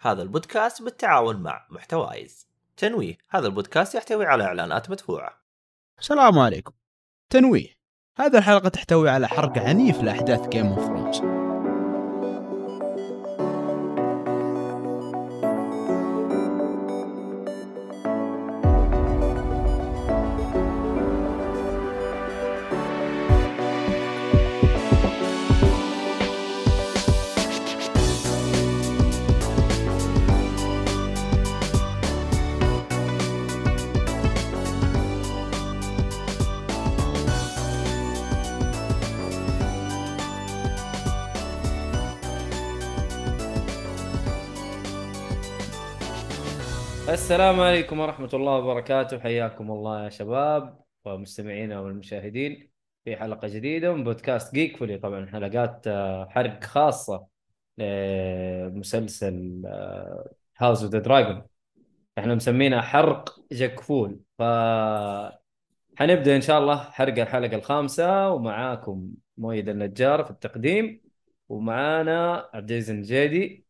هذا البودكاست بالتعاون مع محتوايز. تنويه هذا البودكاست يحتوي على إعلانات مدفوعة. السلام عليكم. تنويه هذه الحلقة تحتوي على حرق عنيف لأحداث Game of Thrones السلام عليكم ورحمة الله وبركاته. حياكم الله يا شباب ومستمعينا والمشاهدين في حلقة جديدة من بودكاست Geekfully طبعا حلقات آه، حرق خاصة لمسلسل House of the Dragon إحنا مسمينها حرق Geekfully ف حنبدأ إن شاء الله حرق الحلقة الخامسة ومعاكم مؤيد النجار في التقديم ومعانا عبد العزيز الجيدي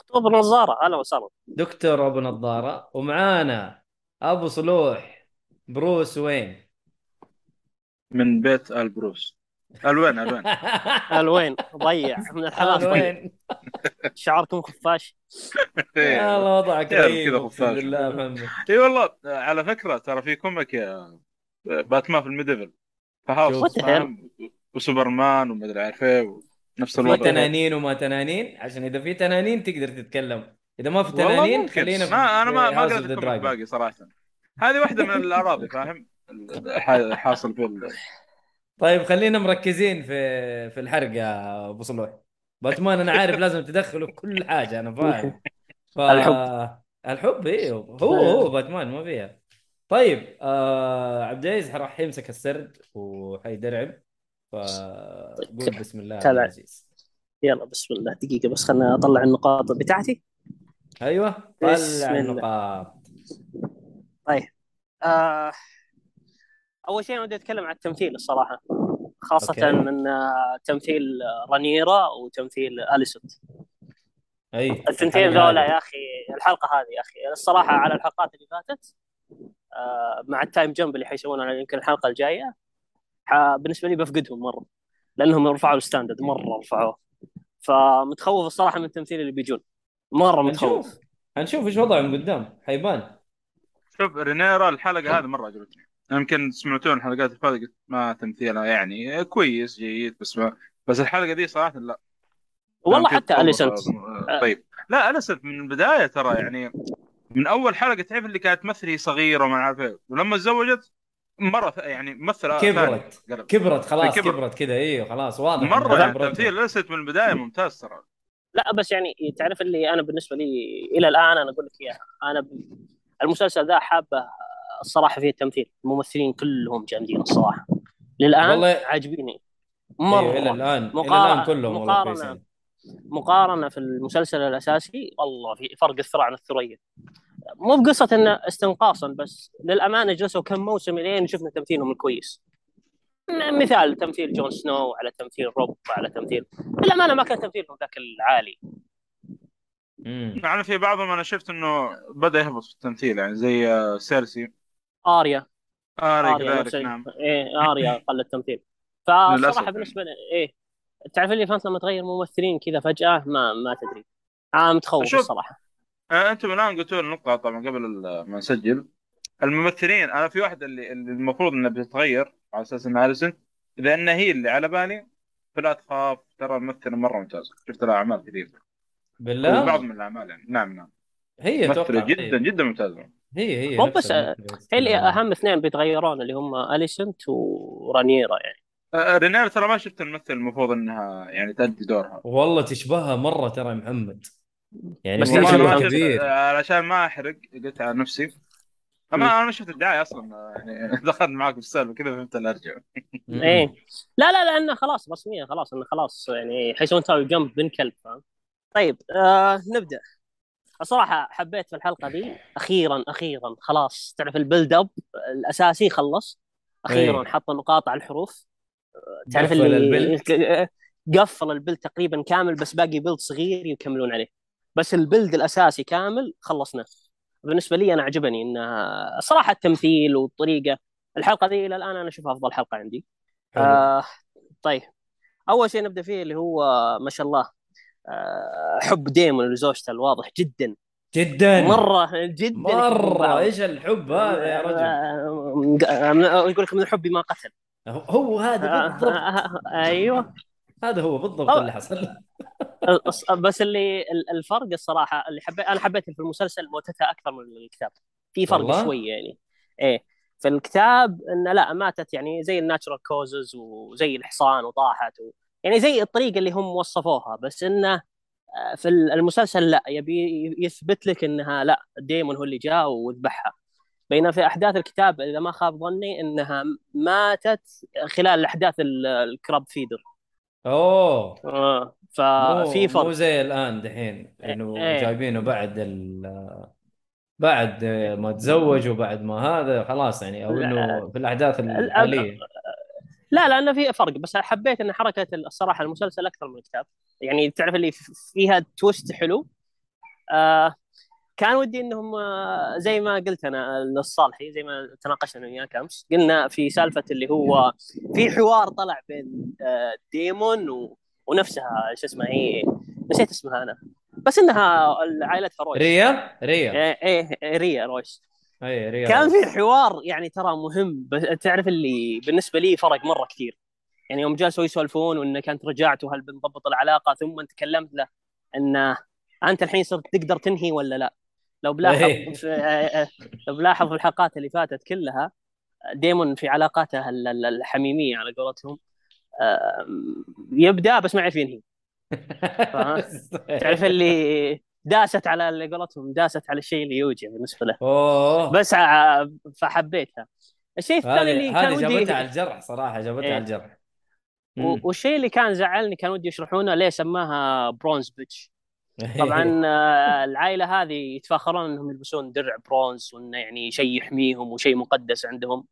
اكتوبر نظارة أهلا وسهلا. دكتور أبو نظارة ومعانا أبو صلوح بروس وين؟ من بيت البروس الوين الوين الوين ضيع. من الحماس ضيع وين شعركم خفاش. يا الله وضعك كذا خفاش. إي والله على فكرة ترى في كوميك يا باتمان في الميديفل فهاوس؟ وسوبرمان ومدري عارف إيه. نفس في الوضع. تنانين وما تنانين؟ عشان إذا في تنانين تقدر تتكلم. إذا ما في تنانين. خلينا في ما أنا ما ما في House of قرأت the الكوميك Dragon. باقي صراحة. هذه واحدة من الأراضي فاهم؟ حاصل في ال- طيب خلينا مركزين في في الحرق يا أبو صلوح. بأتمان أنا عارف لازم تدخله في كل حاجة أنا فاهم. ف... الحب. الحب أيوه هو هو بأتمان ما فيها. طيب آه عبد العزيز راح يمسك السرد وحيدرعم. فقول بسم الله تابع. العزيز يلا بسم الله دقيقة بس خلنا أطلع النقاط بتاعتي أيوه بسم طلع. النقاط آه أول شيء ودي أتكلم عن التمثيل الصراحة خاصة أوكي. من آه، تمثيل رانيرا وتمثيل اليسوت أي الثنتين الحلقة ذولا. يا أخي الحلقة هذه يا أخي الصراحة على الحلقات اللي فاتت آه، مع ال time jump اللي حيسوونه يمكن الحلقة الجاية ح- بالنسبة لي بفقدهم مرة لأنهم رفعوا ال standard مرة رفعوه. فمتخوف الصراحة من الممثلين اللي بيجون. مرة متخوف. هنشوف هنشوف إيش وضعهم قدام. حيبان. شوف رينيرا الحلقة هذه مرة عجبتني. يمكن سمعتون الحلقات اللي فاتت ما تمثيلها يعني كويس جيد بس ما بس الحلقة دي صراحة لا. والله حتى أليسنت. آه، طيب. لا أليسنت من البداية ترى يعني من أول حلقة تعرف اللي كانت تمثل هي صغيره وما عارف ولما تزوجت مرة يعني ممثلة كبرت. كبرت خلاص كبر. كبرت. كذا أيوه خلاص واضح. مرة إنها يعني كبرت. تمثيل اليسنت من البداية ممتاز ترى. لا بس يعني تعرف اللي أنا بالنسبة لي إلى الآن أنا أقول لك إياها. أنا ب- المسلسل ذا حابه الصراحة فيه التمثيل. الممثلين كلهم جامدين الصراحة. للآن والله- عاجبيني. أيوه مرة إلى الآن إلى مقارنة- الان كلهم. كويسين. مقارنة في المسلسل الأساسي والله في فرق الثرى عن الثريا. مو بقصة انه استنقاصا بس للأمانة جلسوا كم موسم لين شفنا تمثيلهم الكويس. مثال تمثيل جون سنو على تمثيل روب على تمثيل. للأمانة ما كان تمثيلهم ذاك العالي. يعني في بعضهم أنا شفت إنه بدأ يهبط في التمثيل يعني زي آه، سيرسي. آريا. اري آريا كذلك نعم. إيه آريا قل التمثيل. فالصراحه للأسف. بالنسبة لي إيه. تعرف اللي فانت لما تغير ممثلين كذا فجأة ما ما تدري. أنا متخوف. الصراحة. أنتم الآن قلتوا لي نقطة طبعا قبل ما نسجل. الممثلين أنا في واحدة اللي, اللي المفروض إنها بتتغير على أساس انها اليسن إذا انها هي اللي على بالي فلا تخاف ترى ممثله مرة ممتازة. شفت لها أعمال كثير. في بالله؟ بعض من الأعمال يعني. نعم نعم. هي ممثلة جدا هي. جدا ممتازة. هي هي مو بس-. هي اللي أهم اثنين بيتغيرون اللي هم أليسنت ورانيرا يعني. آه، رينير ترى ما شفت الممثل المفروض إنها يعني تأدي دورها. والله تشبهها مرة ترى يا محمد. يعني بس شيء ما كبير آه، علشان ما أحرق قلت على نفسي. أنا أنا ما شفت الدعاية أصلا آه، يعني دخلت معاك في السالفه كذا فهمت اللي أرجع. إيه. لا لا لأنه خلاص رسميا خلاص إنه خلاص يعني حيسوون تاوي جنب بن كلب فاهم طيب آه نبدأ. الصراحه حبيت في الحلقة دي. أخيرا أخيرا خلاص تعرف ال build up الأساسي خلص. أخيرا إيه. حط نقاط على الحروف. آه، تعرف قفل اللي ال build. قفل ال build تقريبا كامل بس باقي build صغير يكملون عليه. بس ال build الأساسي كامل خلصناه بالنسبة لي أنا عجبني انها صراحة التمثيل والطريقة الحلقة ذي إلى الآن أنا أشوفها أفضل حلقة عندي. حلو. آه طيب. أول شيء نبدأ فيه اللي هو ما شاء الله آه حب ديمون لزوجته الواضح جدا. جدا. مرة جدا. مرة. إيش الحب هذا يا رجل؟ آه، يقول لك من الحب ما قتل. هو هذا بالضبط. آه، أيوه. هذا هو بالضبط اللي حصل. بس اللي ال- الفرق الصراحة اللي حبيت أنا حبيت في المسلسل موتتها أكثر من الكتاب. في فرق والله؟ شوي يعني. إيه. في الكتاب انه لا ماتت يعني زي ال natural causes وزي الحصان وطاحت و... يعني زي الطريقة اللي هم وصفوها. بس إنه آه، في المسلسل لا يبي يثبت لك إنها لا ديمون هو اللي جاء وذبحها. بينما في أحداث الكتاب إذا ما خاب ظني إنها ماتت خلال أحداث ال- ال Crab Feeder أوه. آه. ففي فرق مو زي الآن دحين إنه إيه. جايبينه بعد ال بعد ما تزوج وبعد ما هذا خلاص يعني أو إنه في الأحداث الحالية. لا لأنه في فرق بس حبيت إن حركة الصراحة المسلسل أكثر من الكتاب. يعني تعرف اللي فيها تويست حلو؟ آه كان ودي إنهم آه، زي ما قلت أنا للصالحي زي ما تناقشنا أنا وياك أمس قلنا في سالفة اللي هو في حوار طلع بين آه، ديمون و... ونفسها شو اسمها هي نسيت اسمها أنا. بس إنها عائلتها رويس ريا؟ ريا. إيه إيه ريا رويس. اي ريا كان في حوار يعني ترى مهم تعرف اللي بالنسبة لي فرق مرة كثير. يعني يوم جلسوا يسولفون وانك انت رجعت وهل بنضبط العلاقة ثم تكلمت له انه أنت الحين صرت تقدر تنهي ولا لا. لو بلاحظ إيه. لو بلاحظ الحلقات اللي فاتت كلها ديمون في علاقاته ال- ال- الحميمية على قولتهم. يبدأ بس ما يعرف ينهي. تعرف اللي داست على اللي قولتهم داست على الشيء اللي يوجع بالنسبة له. أوه. بس ع- فحبيتها. الشيء الثاني اللي كان ودي جابتها على الجرح صراحة جابتها إيه. على الجرح. والشيء اللي كان زعلني كان ودي يشرحونه ليه سماها برونز بيتش. طبعا آه، العائلة هذه يتفاخرون إنهم يلبسون درع برونز وإنه يعني شيء يحميهم وشيء مقدس عندهم. آه،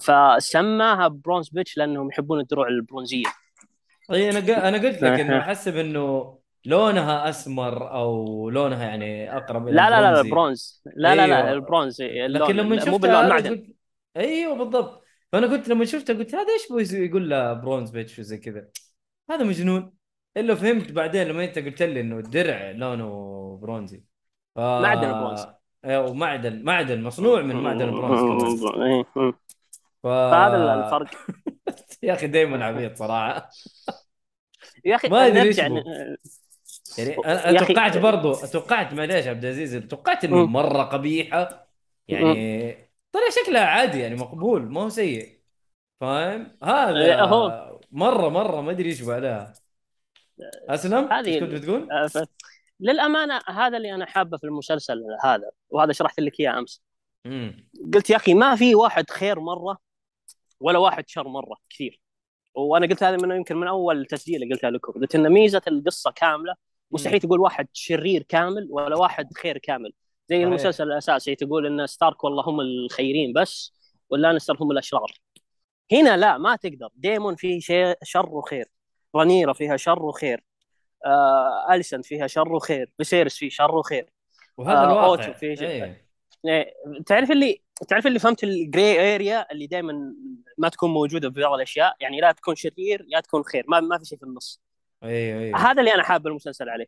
فسماها bronze bitch لأنهم يحبون الدروع البرونزية. إي أنا أنا قلت لك إنه أحسب إنه لونها أسمر أو لونها يعني أقرب إلى لا لا لا. البرونز. لا لا لا أيوه. البرونز. لكن لما مو شفتها باللون معدن قلت إيوه بالضبط. فأنا قلت لما شفتها قلت هذا إيش يقول له bronze bitch وزي كذا. هذا مجنون. إلا فهمت بعدين لما أنت قلت لي إنه الدرع لونه برونزي. ف... معدن البرونز. أيوه ومعدن معدن مصنوع من معدن البرونز إيه، إيه. ف... فهذا الفرق يا أخي دائما عبيط صراحة يا أخي ما. ن- يعني أنا توقعت برضو توقعت معليش عبد العزيز توقعت إنه. مرة قبيحة يعني طلع شكلها عادي يعني مقبول ما هو سيء فاهم هذا إيه، هو. مرة مرة ما أدري إيش عليها أسلم هذه إيش كنت بتقول؟ آه، للأمانة هذا اللي أنا حابه في المسلسل هذا وهذا شرحت لك إياه أمس. امم قلت يا أخي ما في واحد خير مرة ولا واحد شر مرة كثير. وأنا قلت هذا من يمكن من أول تسجيل قلتها لكم. قلت إن ميزة القصة كاملة مستحيل تقول واحد شرير كامل ولا واحد خير كامل. زي صحيح. المسلسل الأساسي تقول إن ستارك والله هم الخيرين بس واللانستر هم الأشرار. هنا لا ما تقدر. ديمون فيه شيء شر وخير. رانيرا فيها شر وخير. آه أليسنت فيها شر وخير فيسيرس فيه شر وخير. وهذا آه، الواقع. أوتو في شيء. إيه. إيه، تعرف اللي تعرف اللي فهمت ال gray area اللي دائما ما تكون موجودة في بعض الأشياء؟ يعني يا تكون شرير يا تكون خير ما ما في شيء في النص. أيوه أيوه هذا اللي أنا حابب المسلسل عليه.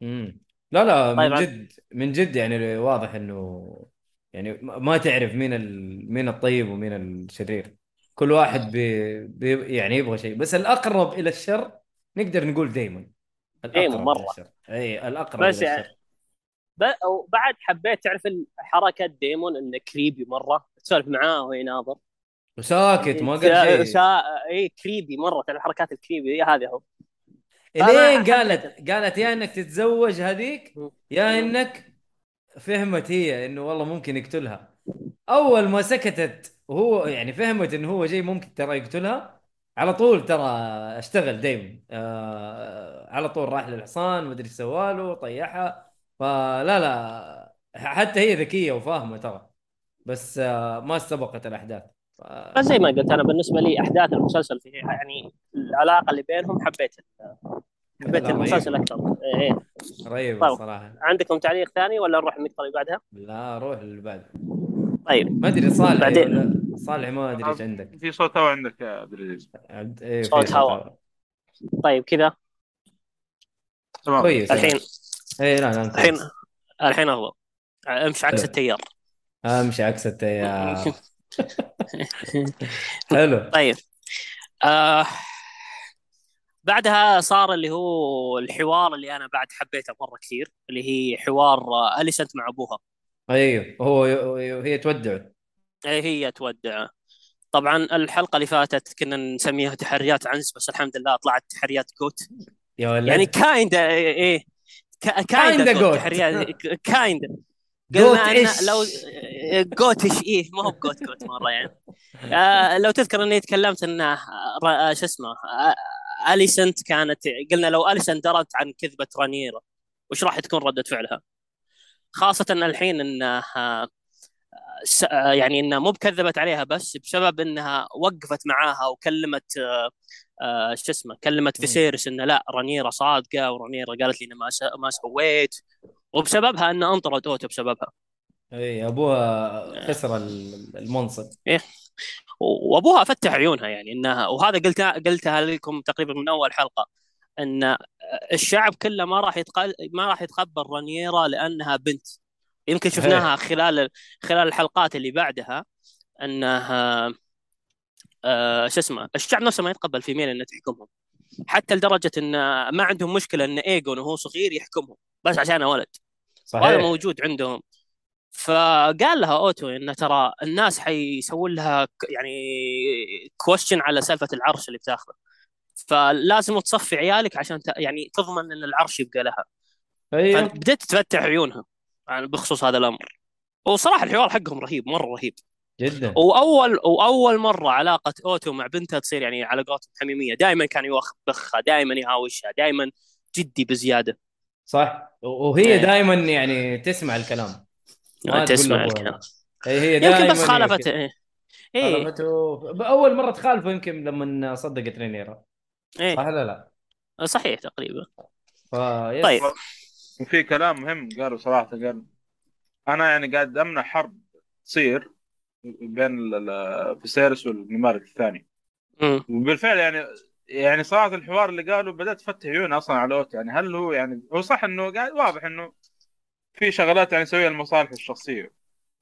مم. لا لا من طيب، جد من جد يعني واضح إنه يعني ما ما تعرف مين ال... مين الطيب ومين الشرير. كل واحد بي... بي... يعني يبغى شيء. بس الأقرب إلى الشر نقدر نقول دايما. إلى الشر اي الأقرب بس يعني وبعد حبيت تعرف حركه ديمون انه creepy مرة تسولف معاه وهو يناظر. وساكت ما قال شيء. سا... اي creepy مرة تعرف الحركات ال creepy هي هذه هو. لين قالت قالت يا إنك تتزوج هذيك يا إنك فهمت هي إنه والله ممكن يقتلها. أول ما سكتت وهو يعني فهمت إنه هو جاي ممكن ترى يقتلها. على طول ترى أشتغل دايما. آه على طول راح للحصان ما أدري إيش سواله طيحها فلا لا حتى هي ذكيه وفاهمه ترى بس آه ما استبقت الأحداث ف... بس زي ما قلت أنا بالنسبة لي أحداث المسلسل في يعني العلاقة اللي بينهم حبيت حبيت المسلسل. أكثر إيه. رهيب طيب. الصراحة عندكم تعليق ثاني ولا نروح النقطة اللي بعدها؟ لا روح اللي بعد طيب ما أدري صالح بعدين. ولا صالح ما أدري إيش عندك في صوت هوا عندك يا عبد العزيز عبد إيه في صوت هوا. طيب كذا تمام. كويس. الحين إيه لا لا. الحين الحين افضل أمشي عكس إيه. التيار. أمشي عكس التيار. حلو. طيب. آه بعدها صار اللي هو الحوار اللي أنا بعد حبيته مرة كثير اللي هي حوار أليسنت مع أبوها. أيوه. هو هي تودع. إيه هي تودع. طبعا الحلقة اللي فاتت كنا نسميها تحريات عنز بس الحمد لله طلعت تحريات GOAT. يا ولد يعني kinda إيه kinda. GOAT kinda قلنا لو goatish إيه ما هو ب GOAT GOAT مرة يعني. آه لو تذكر إني تكلمت انه آه، شو اسمه آه اليسنت كانت قلنا لو اليسنت درت عن كذبة رانيرا وش راح تكون ردة فعلها؟ خاصة ان الحين انه آه، آه، يعني انها مو بكذبت عليها بس بسبب إنها وقفت معاها وكلمت آه، آه، شو اسمه كلمت. فيسيرس إنه لا رانيرا صادقة ورانيرا قالت لي إنه ما س- ما سويت وبسببها إنه انطرد أوتو بسببها. اي أبوها خسر ال- المنصب. وأبوها فتح عيونها يعني إنها وهذا قلتها قلتها لكم تقريبا من أول حلقة إن الشعب كله ما راح يتقل ما راح يتقبل رانيرا لأنها بنت. يمكن. شفناها خلال خلال الحلقات اللي بعدها إنها آه شو اسمه الشعب نفسه ما يتقبل female انها تحكمهم. حتى لدرجة إن ما عندهم مشكلة إن ايجون وهو صغير يحكمهم بس عشانه ولد. وهذا صحيح موجود عندهم. فقال لها أوتو ان ترى الناس حيسوون لها يعني question على سالفة العرش اللي بتاخذه. فلازم تصفي عيالك عشان ت... يعني تضمن إن العرش يبقى لها. أيوه. فبدأت تفتح عيونها يعني بخصوص هذا الأمر. وصراحة الحوار حقهم رهيب مرة رهيب. جدا. واول وأول مرة علاقة أوتو مع بنتها تصير يعني على قولتهم حميمية. دائما كان يوبخها دائما يهاوشها دائما جدي بزيادة. صح. وهي إيه. دائما يعني تسمع الكلام. ما تسمع الكلام. هي هي دائما يمكن بس خالفت إيه. إيه. خالفته اول مرة تخالفه يمكن لما صدقت رينيرا. صح إيه ولا لا؟ صحيح تقريبا. فيس. طيب. وفي كلام مهم قالوا صراحة قال أنا يعني قاعد أمنع حرب تصير بين ال- ال- فيسيرس والممالك الثانية مم. وبالفعل يعني يعني صراحة الحوار اللي قالوا بدأت تفتح عيون أصلا على اوت يعني هل هو يعني هو صح إنه قاعد واضح إنه في شغلات يعني يسويها لمصالحه الشخصية.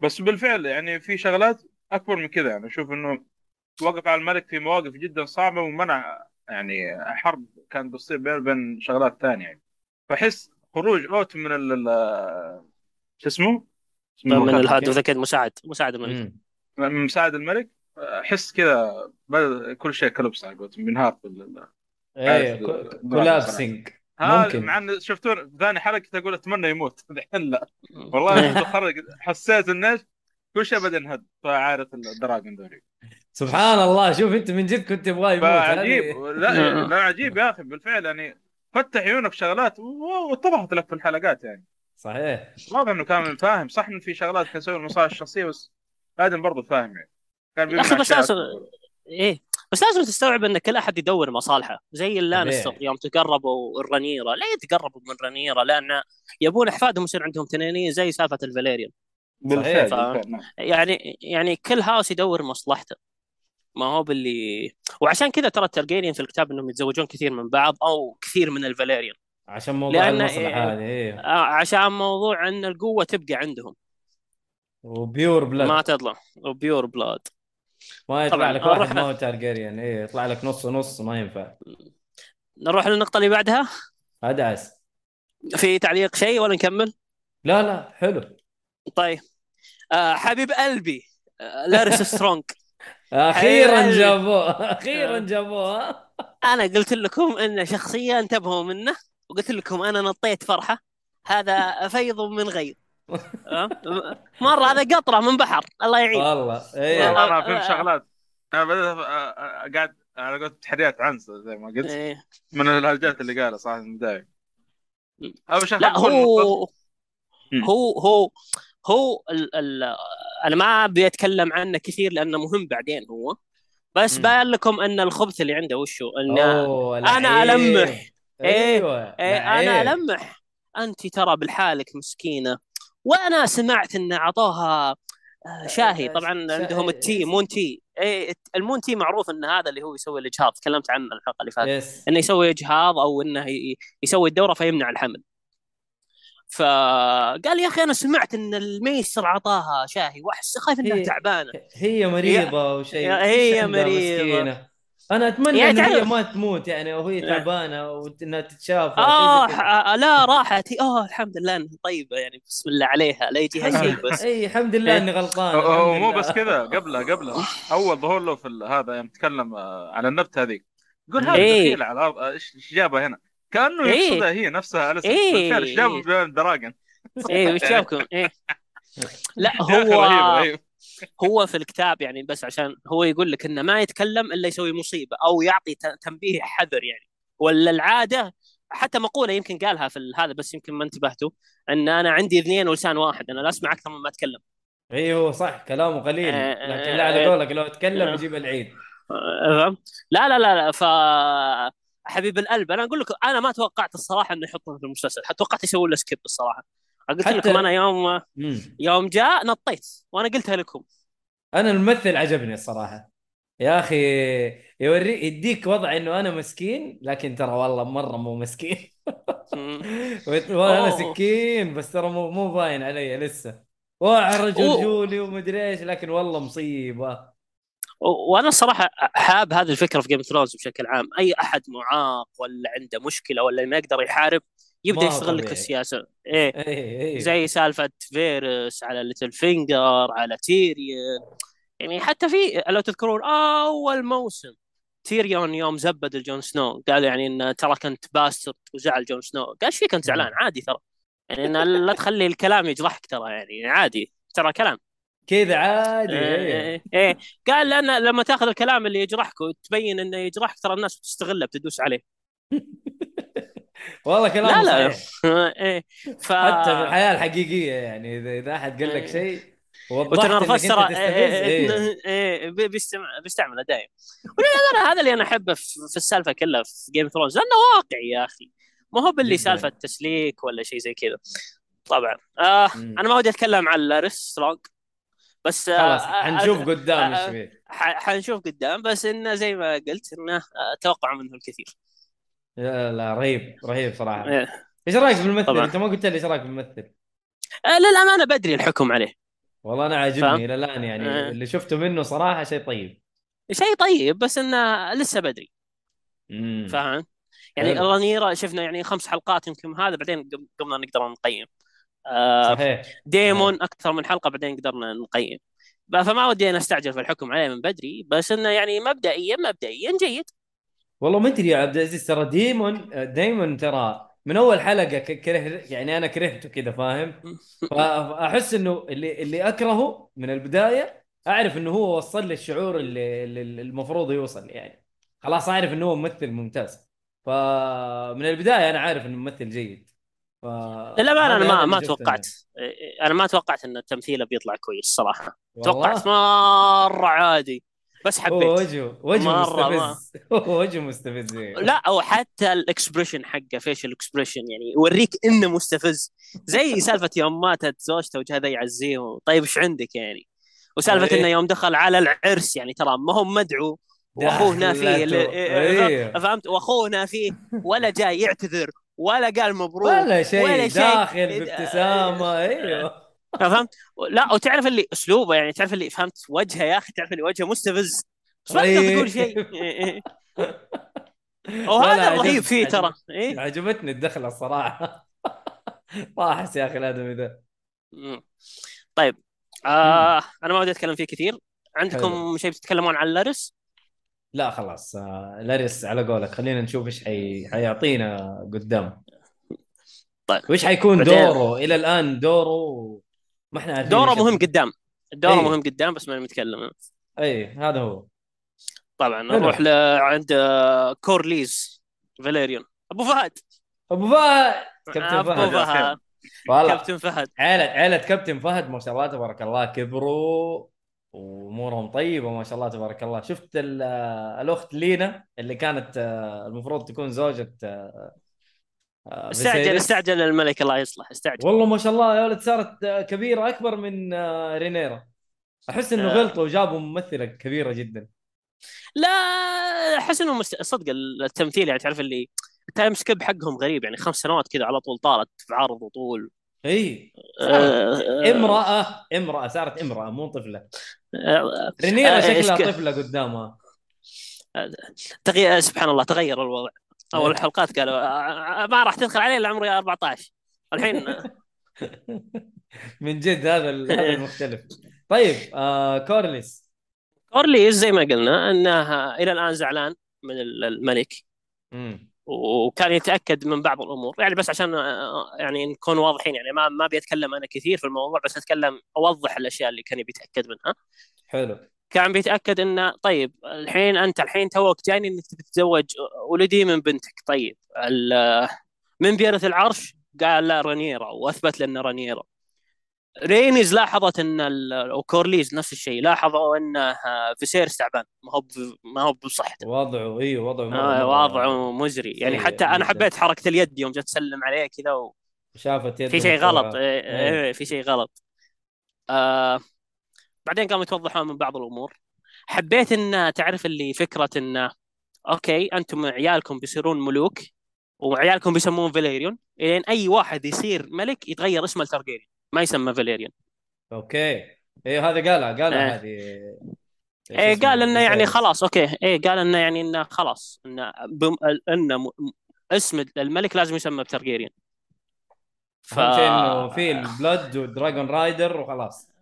بس بالفعل يعني في شغلات أكبر من كذا. يعني أشوف إنه وقف على الملك في مواقف جدا صعبة ومنع يعني حرب كانت بتصير بينه وبين شغلات ثانية يعني. فأحس خروج أوتو من ال ال- شو اسمه؟ من الهاد؟ ذكر مساعد. مساعد الملك مساعد الملك أحس كذا كل شيء collapse على قولتهم بينهار في إيه ال- collapsing ممكن. مع إن شفتون ثاني حلقة تقول أتمنى يموت. الحين لا. والله كنت بتخرج حسيت انه؟ كل شيء بدا ينهد فعارف الدراجون ذولي سبحان الله شوف أنت من جد كنت تبغاه يموت. فعجيب. هذه- لا لا عجيب يا أخي بالفعل يعني فتح عيونك شغلات واتضحت لك في الحلقات يعني. صحيح. واضح إنه كان فاهم صح إنه في شغلات كان يسوي المصالح الشخصية بس آدم برضه فاهم يعني. كان يا بيمنع بس لازم-. إيه. بس لازم تستوعب إن كل أحد يدور مصالحه. زي اللانستر. يوم تقربوا لرنيرة. لا يتقربوا من رنيرة لأن يبون أحفادهم يصير عندهم تنانين زي سالفة الفاليريان بالفعل ف- بالفعل نعم. يعني يعني كل house يدور مصلحته. ما هو باللي وعشان كذا ترى التارجيريان في الكتاب إنهم يتزوجون كثير من بعض أو كثير من الفاليريان عشان موضوع لأن- المصلحة هذه إيه. آه، عشان موضوع إن القوة تبقى عندهم. و pure blood. ما تطلع. و pure blood. ما يطلع لك واحد ما هو تارجيريان إيه يطلع لك نص ونص ما ينفع. نروح للنقطة اللي بعدها؟ أدعس. في تعليق شيء ولا نكمل؟ لا لا حلو. طيب. آه حبيب قلبي. آه لارس سترونج أخيرا. جابوه. أخيرا آه. جابوه. أنا قلت لكم إن شخصيه انتبهوا منه وقلت لكم أنا نطيت فرحة. هذا فيض من غيظ؟ مرة هذا قطرة من بحر الله يعين والله والله أنا فهمت. شغلات أنا بدأت أ- أ- قاعد على قولت تحديات عنسه زي ما قلت إيه. من الهرجات اللي قالها صراحة من البدايه لا هو. هو هو هو ال ال أنا ما أبي أتكلم عنه كثير لأنه مهم بعدين هو بس. بان لكم أن الخبث اللي عنده وشو أنا لحين. ألمح. إيه، أيوه إيه أنا ألمح أنت ترى باللي حالك مسكينة وأنا سمعت إن أعطوها آه، شاهي. آه، طبعا عندهم التي إيه، moon tea. إيه ال moon tea معروف إن هذا اللي هو يسوي الإجهاض. تكلمت عنه الحلقة اللي فاتت. إنه يسوي إجهاض أو إنه يسوي الدورة فيمنع الحمل. فقال يا أخي أنا سمعت إن ال maester عطاها شاهي. واحس خايف إنها تعبانة. هي مريضة وشيء هي. مسكينة؟ أنا أتمنى يعني إن هي ما تموت يعني أو هي لا. تعبانة وإنها تتشافى آه كذا. ح- لا راحت هي آه الحمد لله إنها طيبة يعني بسم الله عليها لا يجيها شيء بس اي الحمد لله. إني غلطان مو. بس كذا قبله قبله أول ظهور له في ال- هذا يوم تكلم آه، عن النبته هذيك يقول هذا إيه. دخيل على الأرض آه، إيش إيش جابه هنا؟ كأنه إيه. يقصدها هي نفسها اليس إيه. بالفعل إيش جابه بين دراجون إيه وش جابكم إيه لا هو رهيب رهيب هو في الكتاب يعني بس عشان هو يقول لك إنه ما يتكلم إلا يسوي مصيبة أو يعطي تنبيه حذر يعني ولا العادة حتى مقولة يمكن قالها في هذا بس يمكن ما انتبهتوا إن أنا عندي اثنين ولسان واحد أنا لا أسمع أكثر مما أتكلم أيوه صح كلامه قليل آه، لكن آه، لا على آه. قولك لو اتكلم آه. يجيب العيد؟ لا لا لا لا ف حبيب القلب أنا أقول لك أنا ما توقعت الصراحة إنه يحطونه في المسلسل توقعت يسوي له سكيب الصراحة قلت حتى- لكم أنا يوم مم. يوم جاء نطيت وأنا قلتها لكم. أنا الممثل عجبني الصراحة. يا أخي يوري يديك وضع إنه أنا مسكين لكن ترى والله مرة مو مسكين. وأنا أوه. مسكين بس ترى مو مو باين علي لسه. واعرج. رجولي ومدري إيش لكن والله مصيبة. وأنا الصراحة حاب هذه الفكرة في جيم اوف ثرونز بشكل عام. أي أحد معاق ولا عنده مشكلة ولا ما يقدر يحارب يبدأ يستغل لك. السياسة. إيه. اي اي زي سالفة فاريس على ليتل فينجر على تيريون يعني حتى في لو تذكرون أول موسم تيريون يوم زبد لجون سنو قال يعني إن ترى كنت bastard وزعل جون سنو قال إيش فيك أنت زعلان؟ عادي ترى. يعني إن لا تخلي الكلام يجرحك ترى يعني عادي. ترى كلام. كذا عادي. إيه, إيه. إيه, إيه. قال لأن لما تأخذ الكلام اللي يجرحك وتبين إنه يجرحك ترى الناس بتستغله بتدوس عليه. والله لا كلامه لا. صحيح. إيه. ف حتى في الحياة الحقيقية يعني إذا إذا أحد قال لك إيه. شيء وتنرفز ترى إيه إيه. إيه إيه بي- بيستعمل بيستعمله دائما وللامانه هذا اللي أنا أحبه في السالفة كلها في جيم ثرونز لأنه واقعي يا أخي. ما هو باللي. سالفة تسليك ولا شيء زي كذا. طبعا. آه مم. أنا ما ودي أتكلم عن لاريس سترونج بس آه، خلاص آه، حنشوف آه، قدام آه، إيش ح- حنشوف قدام. بس إنه زي ما قلت إنه آه، أتوقع منه الكثير لا لا رهيب رهيب صراحة إيه. إيش رأيك بالممثل؟ طبعاً. أنت ما قلت لي إيش رأيك بالممثل؟ آه، للامانه بدري الحكم عليه والله أنا؟ عاجبني إلى الان يعني آه. اللي شفته منه صراحة شيء طيب شيء طيب بس إنه لسه بدري فاهم يعني. رانيرا شفنا يعني خمس حلقات يمكن هذا بعدين قم- قمنا نقدر نقيم آه صحيح ديمون أكثر من حلقة بعدين قدرنا نقيم فما ودي أنا أستعجل في الحكم عليه من بدري بس إنه يعني مبدئيا مبدئيا جيد والله ما أدري يا عبد العزيز ترى ديمون دايما ترى من أول حلقة كره يعني أنا كرهته كذا فاهم؟ فأحس إنه اللي اللي أكرهه من البداية أعرف إنه هو وصل لي الشعور اللي, اللي المفروض يوصل يعني. خلاص أعرف إنه هو ممثل ممتاز. فمن البداية أنا عارف إنه ممثل جيد. ف... للامانه هذا- أنا ما ما توقعت. أنا ما توقعت إن تمثيله بيطلع كويس صراحة. والله. توقعت مرة عادي. بس حبيت وجهه وجهه. مستفز وجهه مستفز إيه. لا أو حتى ال expression حقه facial expression يعني يوريك إنه مستفز زي سالفة يوم ماتت زوجته ذا يعزيه طيب إيش عندك يعني وسالفة إيه. إنه يوم دخل على العرس يعني ترى ما هو مدعو وأخوه نافيه دخلته. إيه. فهمت وأخوه نافيه ولا جاي يعتذر ولا قال مبروك ولا شيء ولا شيء. داخل بابتسامة أيوه فهمت؟ لا وتعرف اللي أسلوبه يعني تعرف اللي فهمت وجهه يا أخي تعرف اللي وجهه مستفز. بس ما تقدر تقول شيء. وهذا الرهيب فيه ترى. إيه؟ عجبتني الدخلة الصراحة. طاحس يا أخي الآدمي ذا. طيب آه أنا ما ودي أتكلم فيه كثير. عندكم. شيء بتتكلمون عن لارس لا خلاص آه، لاريس على قولك. خلينا نشوف إيش حي... حيعطينا قدام. طيب. وإيش حيكون دوره إلى الآن دوره ما إحنا عارفين دوره مهم. قدام. دوره إيه. مهم قدام بس ما نتكلم اي هذا هو. طبعا. نروح لعند آه، كورليز فاليريون. أبو فهد. أبو فهد. كابتن أبو فهد. فهد. والله. كابتن فهد. عائلة عائلة كابتن فهد ما شاء الله تبارك الله كبروا وأمورهم طيبة ما شاء الله تبارك الله. شفت ال- الأخت لينا اللي كانت آه، المفروض تكون زوجة آه، آه، استعجل فيسيريس. استعجل الملك الله يصلح استعجل. والله ما شاء الله يا ولد صارت آه، كبيرة أكبر من آه، رينيرا. أحس إنه آه. غلطوا وجابوا ممثلة كبيرة جدا. لا أحس إنه مست... صدق التمثيل يعني تعرف اللي ال time skip حقهم غريب يعني خمس سنوات كذا على طول طارت في عرض وطول. إي آه، امرأة امرأة صارت امرأة مو طفلة. آه، رينيرا آه، شكلها طفلة قدامها. تغيير سبحان الله تغير الوضع. أول الحلقات قالوا آه، آه، ما راح تدخل عليه إلا عمري 14 الحين آه، من جد هذا هذا المختلف. طيب آه كورليس. كورليز زي ما قلنا إنه إلى الآن زعلان من ال- الملك. مم. وكان يتأكد من بعض الأمور يعني بس عشان آه، يعني نكون واضحين يعني ما ما بيتكلم أنا كثير في الموضوع بس أتكلم أوضح الأشياء اللي كان بيتاكد منها. حلو. كان بيتأكد إنه طيب الحين أنت الحين توك جايني إنك تبي تتزوج ولدي من بنتك. طيب من بيورث العرش؟ قال لا رانيرا وأثبت لنا رانيرا رينيز لاحظت إن وكورليز نفس الشيء لاحظوا إن فيسيرس تعبان. ما هو ما هو بصحته. وضعه أيوه وضعه آه، وضعه مزري يعني حتى أنا. حبيت حركة اليد يوم جت تسلم عليه كذا و... شافت يده في شيء. غلط. إيه، في شيء غلط. آه بعدين قاموا يتوضحون من بعض الأمور. حبيت إن تعرف اللي فكرة انه أوكي أنتم عيالكم بيصيرون ملوك وعيالكم بيسمون فاليريون. لين أي واحد يصير ملك يتغير اسمه لتارجيريان ما يسمى فاليريون. أوكي. أيوه هذا قالها قالها إيه. هذه. إيه قال إنه يعني. خلاص أوكي. إيه قال إنه يعني إنه خلاص. إنه بم... إنه م... اسم الملك لازم يسمى بتارجيريان ف... إنه في ال blood و dragon rider وخلاص.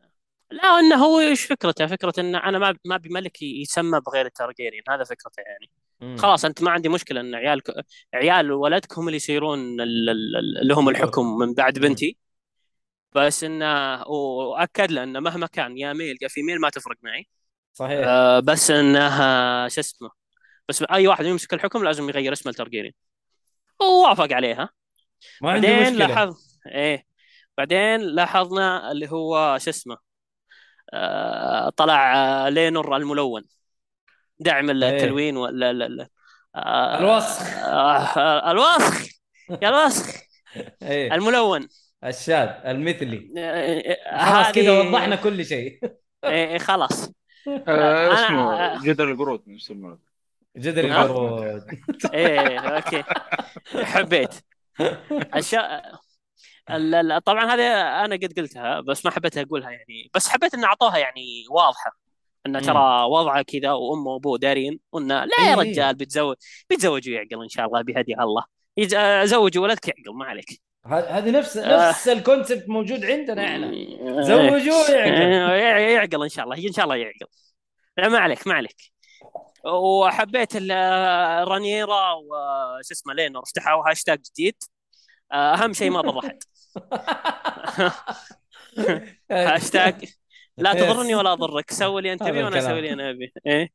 لا إنه هو إيش فكرته؟ فكرة انه أنا ما ما أبي ملك يسمى بغير التارجيريان. هذا فكرته يعني. مم. خلاص أنت ما عندي مشكلة إن عيالك عيال ولدك هم اللي يصيرون ال- ال- ال- اللي هم الحكم من بعد بنتي. بس انه واكد له إنه مهما كان يا ميل يا فيميل ما تفرق معي. صحيح. آه بس إنه شو اسمه بس أي واحد يمسك الحكم لازم يغير اسمه لتارجيريان ووافق عليها. ما عندي بعدين مشكلة. لاحظ إيه. بعدين لاحظنا اللي هو شو اسمه طلع آه لينور الملون. دعم التلوين ولا لا لا آه الوسخ. آه آه الوسخ. يا الوسخ. إيه. الملون. الشاذ المثلي. آه، خلاص كذا وضحنا كل شيء. إيه إيه، خلاص. آه، اسمه جدر القرود يسمونه جدر؟ القرود. إيه أوكي. حبيت. طبعا هذه أنا قد قلتها بس ما حبيت أقولها يعني. بس حبيت إن أعطوها يعني واضحة. انه ترى وضعه كذا وأمه وأبوه دارين وانه لا يا إيه. رجال بيتزوج بيتزوج ويعقل إن شاء الله بهدي الله. يج- آه، زوج ولدك يعقل ما عليك. هذه نفس آه. نفس ال concept موجود عندنا إحنا. إيه. زوجوه يعقل إيه، يعقل إن شاء الله إن شاء الله يعقل لا ما عليك ما عليك. وحبيت رانيرا وش اسمه لينور فتحوا هاشتاج جديد. آه، أهم شيء ما ضر احد هاشتاج لا تضرني ولا أضرك سوي لي أنت بي وأنا. أسوي لي أنا ابي إيه.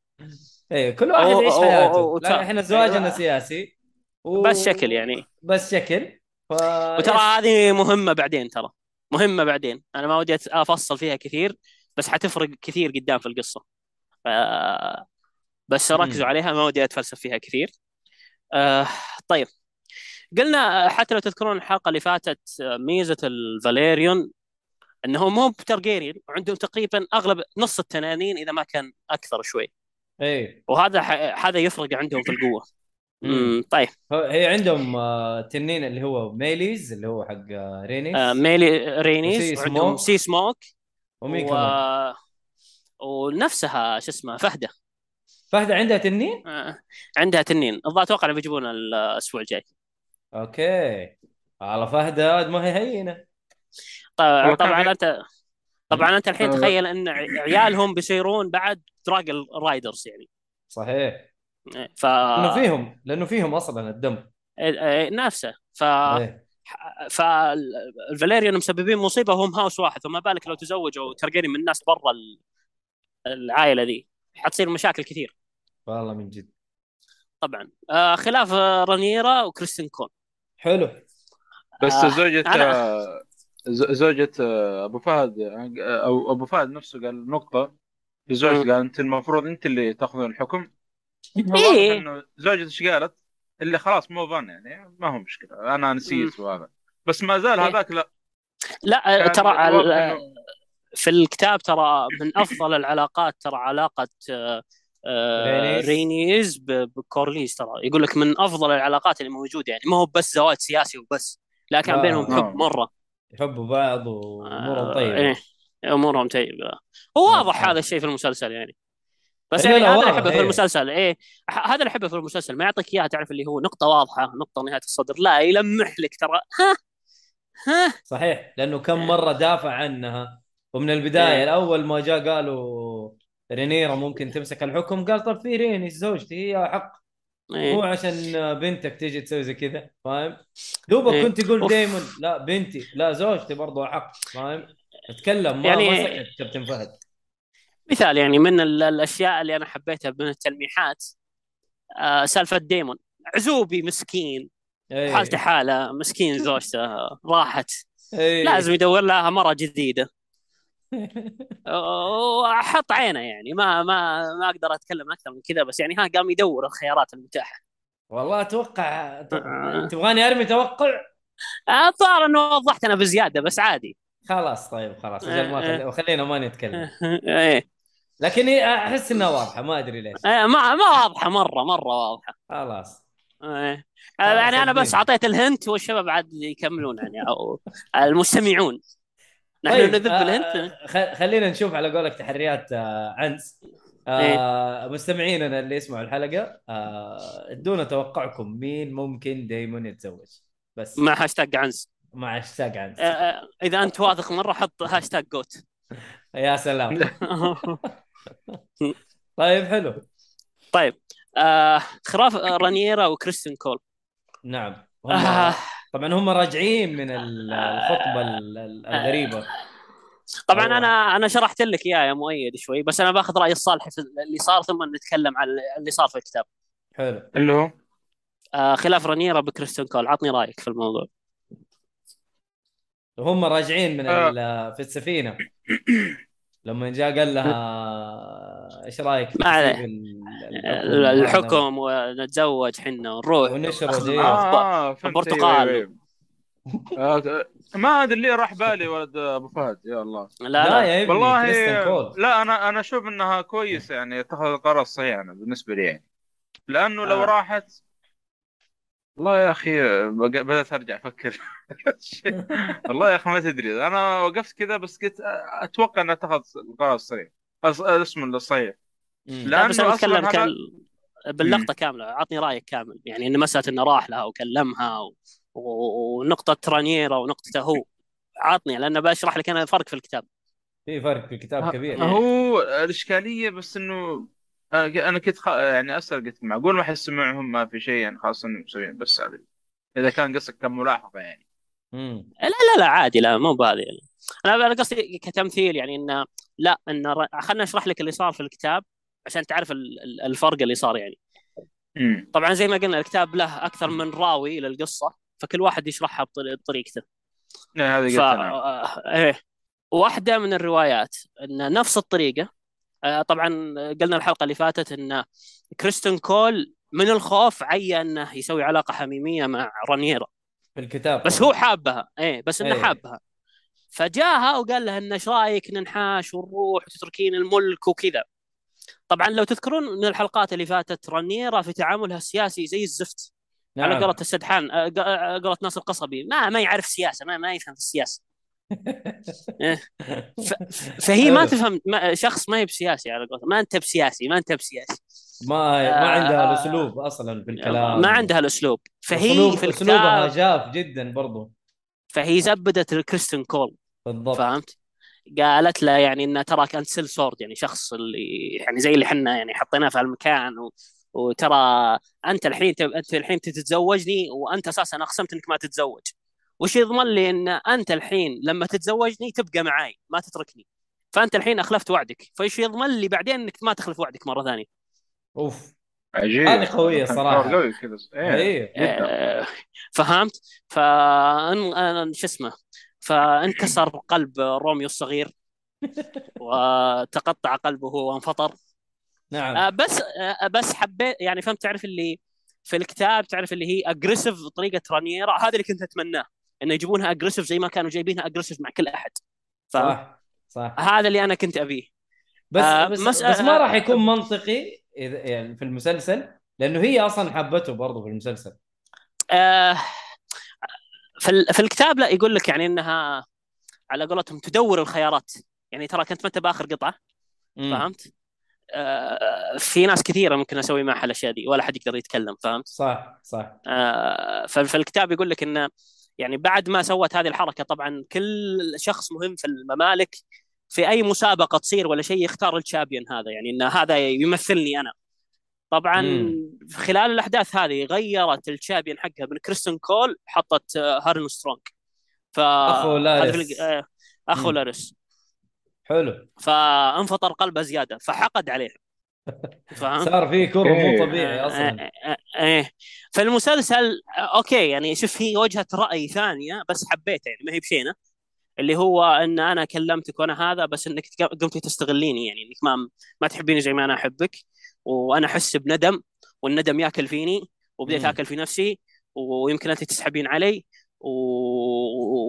إيه كل واحد يعيش حياته. لا إحنا زواجنا أيوة. سياسي و... بس شكل يعني. بس شكل. ف... وترى. هذه مهمة بعدين ترى. مهمة بعدين. أنا ما ودي أفصل فيها كثير بس حتفرق كثير قدام في القصة. ف- بس. ركزوا عليها ما ودي أتفلسف فيها كثير. آه طيب. قلنا حتى لو تذكرون الحلقة اللي فاتت آه، ميزة الفاليريون انهم مو بترجيريان وعندهم تقريبا أغلب نص التنانين إذا ما كان أكثر شوي. إيه. وهذا ح- هذا يفرق عندهم في القوة. مم. امم طيب. هي عندهم آه، تنين اللي هو ميليز اللي هو حق آه، رينيس. آه ميلي وسي رينيس وعندهم سموك. سي سموك. ومين و... كمان؟ ونفسها شو اسمه فهدة. فهد عندها تنين؟ آه، عندها تنين. الظاهر أتوقع إنهم بيجيبون الأسبوع الجاي. أوكي. على فهد ما هي هينة. طبعا انت طبعا أنت الحين آه. تخيل إن عيالهم بيصيرون بعد dragon riders يعني. صحيح. ف لأنه فيهم لأنه فيهم أصلا الدم. إيه، نفسه. ف إيه. فالفاليريون مسببين مصيبة وهم house واحد. فما بالك لو تزوجوا تارجيريان من الناس برا ال- العائلة ذي. حتصير مشاكل كثير. والله من جد. طبعا. آه خلاف آه، رانيرا وكريستين كول حلو بس آه، زوجة أنا- آه، ز- زوجة آه، أبو فهد آه، أو أبو فهد نفسه قال نقطة في زوجته. قال أنت المفروض أنت اللي تأخذون الحكم إيه. إنه زوجته إيش قالت؟ اللي خلاص مو فن يعني ما هو مشكلة أنا نسيت وهذا بس ما زال إيه. هذاك لا لا كان ترى في الكتاب ترى من أفضل العلاقات ترى علاقة آه، آه، رينيز. بكورليز ترى يقول لك من أفضل العلاقات اللي موجودة يعني ما هو بس زواج سياسي وبس لا كان آه. بينهم آه. حب مرة يحبوا بعض وأمورهم طيبة إيه أمورهم طيبة هو واضح آه. هذا الشيء في المسلسل يعني بس لا، يعني هذا اللي أحبه في إيه. المسلسل إيه هذا اللي أحبه في المسلسل ما يعطيك إياها تعرف اللي هو نقطة واضحة نقطة نهاية الصدر لا يلمح لك ترى ها ها صحيح لأنه كم إيه. مرة دافع عنها ومن البداية إيه. الأول ما جاء قالوا رينيرا ممكن تمسك الحكم قال طب في ريني زوجتي هي حق مو إيه. عشان بنتك تيجي تسوي زي كذا فاهم دوبك إيه. كنت تقول. دايما لا بنتي لا زوجتي برضو حق فاهم تكلم ما يعني- ما سكت كابتن فهد مثال يعني من ال- الأشياء اللي أنا حبيتها من التلميحات آه سالفة ديمون عزوبي مسكين إيه. حالته حالة مسكين زوجته راحت إيه. لازم يدور لها مرة جديدة وحط عينه يعني. ما ما ما أقدر أتكلم أكثر من كذا بس يعني ها قام يدور الخيارات المتاحة. والله أتوقع آه. تبغاني أرمي توقع؟ الظاهر إنه وضحت أنا بزيادة بس عادي. خلاص طيب خلاص أجل ما. خلي... خلينا ما نتكلم. إيه. لكن إيه، أحس إنها واضحة ما أدري ليش. إيه، ما ما واضحة مره مرة واضحة. خلاص. إيه. خلاص، يعني أنا بس. أعطيت الهنت والشباب عاد يكملون يعني أو المستمعون. نحن طيب نذب آه، الهنت آه، خ- خلينا نشوف على قولك تحريات آه، عنس آه مستمعيننا اللي يسمعوا الحلقة آه ادونا توقعكم مين ممكن دايمون يتزوج. بس. مع هاشتاج عنز. مع هاشتاج عنس آه، آه، إذا أنت واثق مرة حط hashtag goat. يا سلام. طيب حلو. طيب آه خلاف رانييرا وكريستين كول. نعم آه طبعا هم راجعين من ال- الخطبة ال- ال- الغريبة. طبعا هو- أنا أنا شرحت لك إياه يا مؤيد شوي بس أنا باخذ رأي الصالح في اللي صار ثم نتكلم عن اللي صار في الكتاب. حلو. اللي هو؟ آه خلاف رانييرا بكريستين كول. عطني رأيك في الموضوع. وهم راجعين من آه. في السفينة. لما جاء قال لها إيش رأيك ما عليه. الحكم ونتزوج حنا ونروح. ونشرب آه فهمت. البرتقال. أيوة، أيوة. آه، ما هذا اللي راح بالي ولد أبو فهد. يا الله. لا لا, يا ابني والله لا أنا أنا أشوف إنها كويس يعني اتخذ القرار الصحيح أنا بالنسبة لي يعني. لأنه لو آه. راحت والله يا أخي بق- بدأت أرجع أفكر. والله يا أخي ما تدري. أنا وقفت كذا بس قلت أتوقع انها اتخذ القرار الصحيح أص- اسمه الصحيح. لا بس أنا لأنه أتكلم أصلا هذا كان باللقطة كاملة. عطني رأيك كامل. يعني ان مسألة إنه راح لها وكلمها و... و... ونقطة رانييرا ونقطته هو. عطني لأن بشرح لك أنا الفرق في الكتاب. في فرق في الكتاب كبير. هو الإشكالية بس إنه أنا أنا كنت خ... يعني أسأل قلت معقول ما حيسمعهم ما في شيء يعني خاصه إنهم مسويين. بس هذه إذا كان قصدك كملاحظة يعني. مم. لا لا عادي لا مو بهذه. أنا أنا قصدي كتمثيل يعني إنه لا إنه خلنا اشرح لك اللي صار في الكتاب عشان تعرف ال- ال- الفرق اللي صار يعني. امم طبعا زي ما قلنا الكتاب له أكثر من راوي للقصة فكل واحد يشرحها بطري- بطريقته. هذه ف آه، إيه. واحدة من الروايات ان نفس الطريقة. آه، طبعا قلنا الحلقة اللي فاتت ان كريستن كول من الخوف عين إنه يسوي علاقة حميمية مع رانييرا. في الكتاب بس. هو حابها إيه بس إنه إيه. حابها فجاها وقال لها ان إيش رأيك ننحاش ونروح وتتركين الملك وكذا طبعا لو تذكرون من الحلقات اللي فاتت رانييرا في تعاملها السياسي زي الزفت نعم. على قولة السدحان آه، آه، قولة ناصر القصبي ما ما يعرف سياسة ما, ما يفهم في السياسة فهي ما. تفهم ما شخص ما هي بسياسي على قولة ما أنت بسياسي ما أنت بسياسي. ما ما عندها آه، الأسلوب أصلا في الكلام. ما عندها الأسلوب. فهي أسلوب في أسلوبها جاف جدا برضو. فهي زبدت كريستن كول. بالضبط. فهمت؟ قالت له يعني إن تراك انت sellsword يعني شخص اللي يعني زي اللي إحنا يعني حطيناه في المكان و... وترى أنت الحين. أنت الحين تتزوجني وأنت أساسا أقسمت إنك ما تتزوج. وش يضمن لي إن أنت الحين لما تتزوجني تبقى معاي ما تتركني. فأنت الحين أخلفت وعدك. فإيش يضمن لي بعدين إنك ما تخلف وعدك مرة ثانية؟ أوف. عجيب. هذه صراحة. قرار قوي كذا. إيه جدا. آه، فهمت؟ فان أن- شو اسمه؟ فانكسر قلب روميو الصغير. وتقطع قلبه وانفطر. نعم. آه، بس آه، بس حبيت يعني فهمت تعرف اللي في الكتاب تعرف اللي هي aggressive بطريقه رانييرا هذا اللي كنت أتمناه. إنه يجيبونها aggressive زي ما كانوا جايبينها aggressive مع كل أحد. فهذا صح صح. اللي أنا كنت أبيه. بس آه، بس, مسألة- بس ما راح يكون منطقي إذا يعني في المسلسل لأنه هي أصلا حبته برضه في المسلسل. آه في ال- في الكتاب لا يقول لك يعني إنها على قولتهم تدور الخيارات. يعني ترى كنت انت بآخر قطعة. فهمت؟ آه في ناس كثيرة ممكن أسوي معها الأشياء دي ولا حد يقدر يتكلم فهمت؟ صح صح. آه ف- في الكتاب يقول لك انه يعني بعد ما سوت هذه الحركة طبعا كل شخص مهم في الممالك في أي مسابقة تصير ولا شيء يختار الشامبيون هذا يعني إن هذا يمثلني أنا طبعا مم. خلال الأحداث هذه غيرت ال champion حقها من كريستن كول حطت هاروين سترونج ف في الق- آه، أخو مم. لاريس حلو فانفطر قلبه زيادة فحقد عليه؟ صار في كره مو. طبيعي أصلا آه، آه، آه، إيه فالمسلسل آه، أوكي يعني شوف هي وجهة رأي ثانية بس حبيتها يعني ما هي بشينة اللي هو إن أنا كلمتك وأنا هذا بس إنك قمتي تستغليني يعني إنك ما ما تحبيني زي ما أنا أحبك وأنا أحس بندم والندم يأكل فيني وبديت. أكل في نفسي ويمكن أنت تسحبين علي و...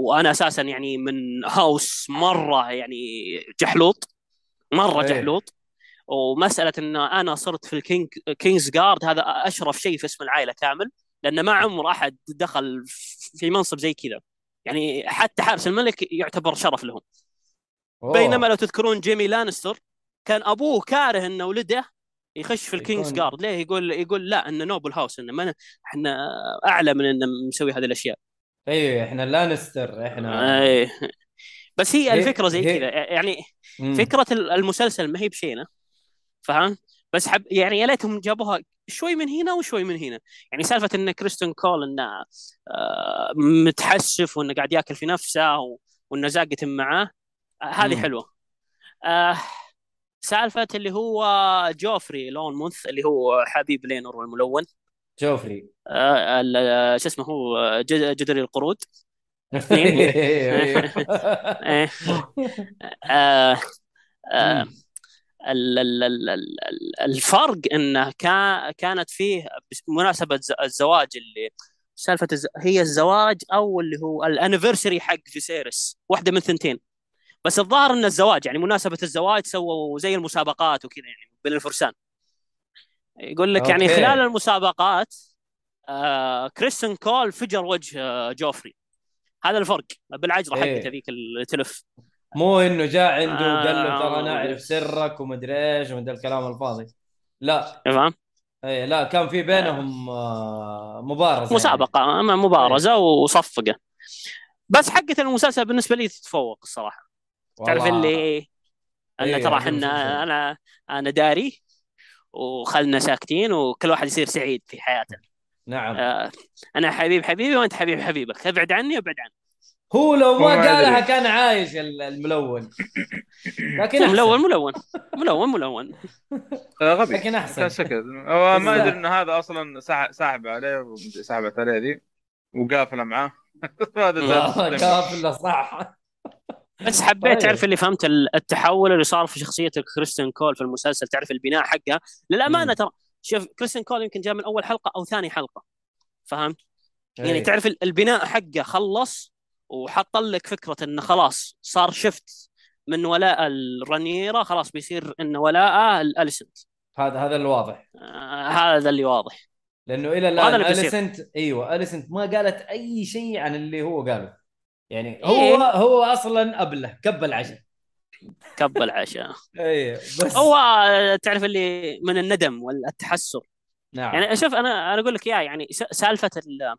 وأنا أساسا يعني من house مرة يعني جحلوط مرة إيه. جحلوط ومسألة إن أنا صرت في ال king Kingsguard هذا أشرف شيء في اسم العائلة كامل لأن ما عمر أحد دخل في منصب زي كذا. يعني حتى حارس الملك يعتبر شرف لهم. أوه. بينما لو تذكرون جيمي لانستر كان أبوه كاره ان ولده يخش في ال Kingsguard. ليه؟ يقول يقول لا إنه noble house إنه ما إحنا أعلى من إنه مسوي هذه الأشياء. أيوه إحنا لانستر إحنا. أي. بس هي الفكرة زي كذا. يعني. فكرة المسلسل ما هي بشينة. فاهم بس حب يعني يا ليتهم جابوها شوي من هنا وشوي من هنا. يعني سالفة إن كريستون كول إنه آه، متحسف وإنه قاعد ياكل في نفسه وإنه زاقت معاه هذه. حلوة. آه، سالفة اللي هو جوفري لون مونث اللي هو حبيب لينور والملون جوفري. آه، شو اسمه هو؟ جد- جدري القرود. أيوه. إيه. آه، آه، الفرق انه كا- كانت فيه بمناسبه ز- الزواج اللي سالفة. هي الزواج أو اللي هو ال anniversary حق فيسيرس واحدة من ثنتين بس الظاهر إن الزواج يعني مناسبة الزواج سووا زي المسابقات وكذا يعني بين الفرسان يقول لك يعني. خلال المسابقات آه كريستن كول فجر وجه آه جوفري هذا الفرق بالعجرة إيه. حقته ذيك اللي تلف مو إنه جاء عنده وقال له آه. ترى نعرف سرك ومدري إيش ذا الكلام الفاضي. لا. فاهم اي لا كان في بينهم آه، مبارزة يعني. مسابقة أما مبارزة وصفقة. بس حقة المسلسل بالنسبة لي تتفوق الصراحة. تعرف. اللي أن إيه، ترى المسلسل. إحنا أنا أنا داري وخلنا ساكتين وكل واحد يصير سعيد في حياته. نعم. آه، أنا حبيب حبيبي وأنت حبيب حبيبك. ابعد عني وابعد عني. هو لو ما قالها. كان عايش ال- الملون لكن أحسن. ملون ملون ملون ملون آه، غبي لكن أحسن. كان سكت هو ما يدري إن هذا أصلا ساح- ساحب عليه وسحبت عليه ذي وقافله معاه هذا زاد قافله صح بس حبيت طيب. تعرف اللي فهمت ال- التحول اللي صار في شخصية كريستين كول في المسلسل تعرف البناء حقها للأمانة مم. ترى شوف كريستين كول يمكن جاء من أول حلقة أو ثاني حلقة فهمت يعني إيه. تعرف ال- البناء حقه خلص وحط لك فكرة انه خلاص صار شفت من ولاء الرانيرا خلاص بيصير إن ولاءه الأليسنت. هذا هذا الواضح آه هذا اللي واضح. لأنه إلى الآن اللي. اليسنت أيوه أليسنت ما قالت أي شيء عن اللي هو قاله. يعني إيه. هو هو أصلا أبله كب العشاء. كب العشاء. أيوه بس هو آه، تعرف اللي من الندم والتحسر. نعم. يعني شوف أنا أنا أقول لك اياه يعني سالفة ال-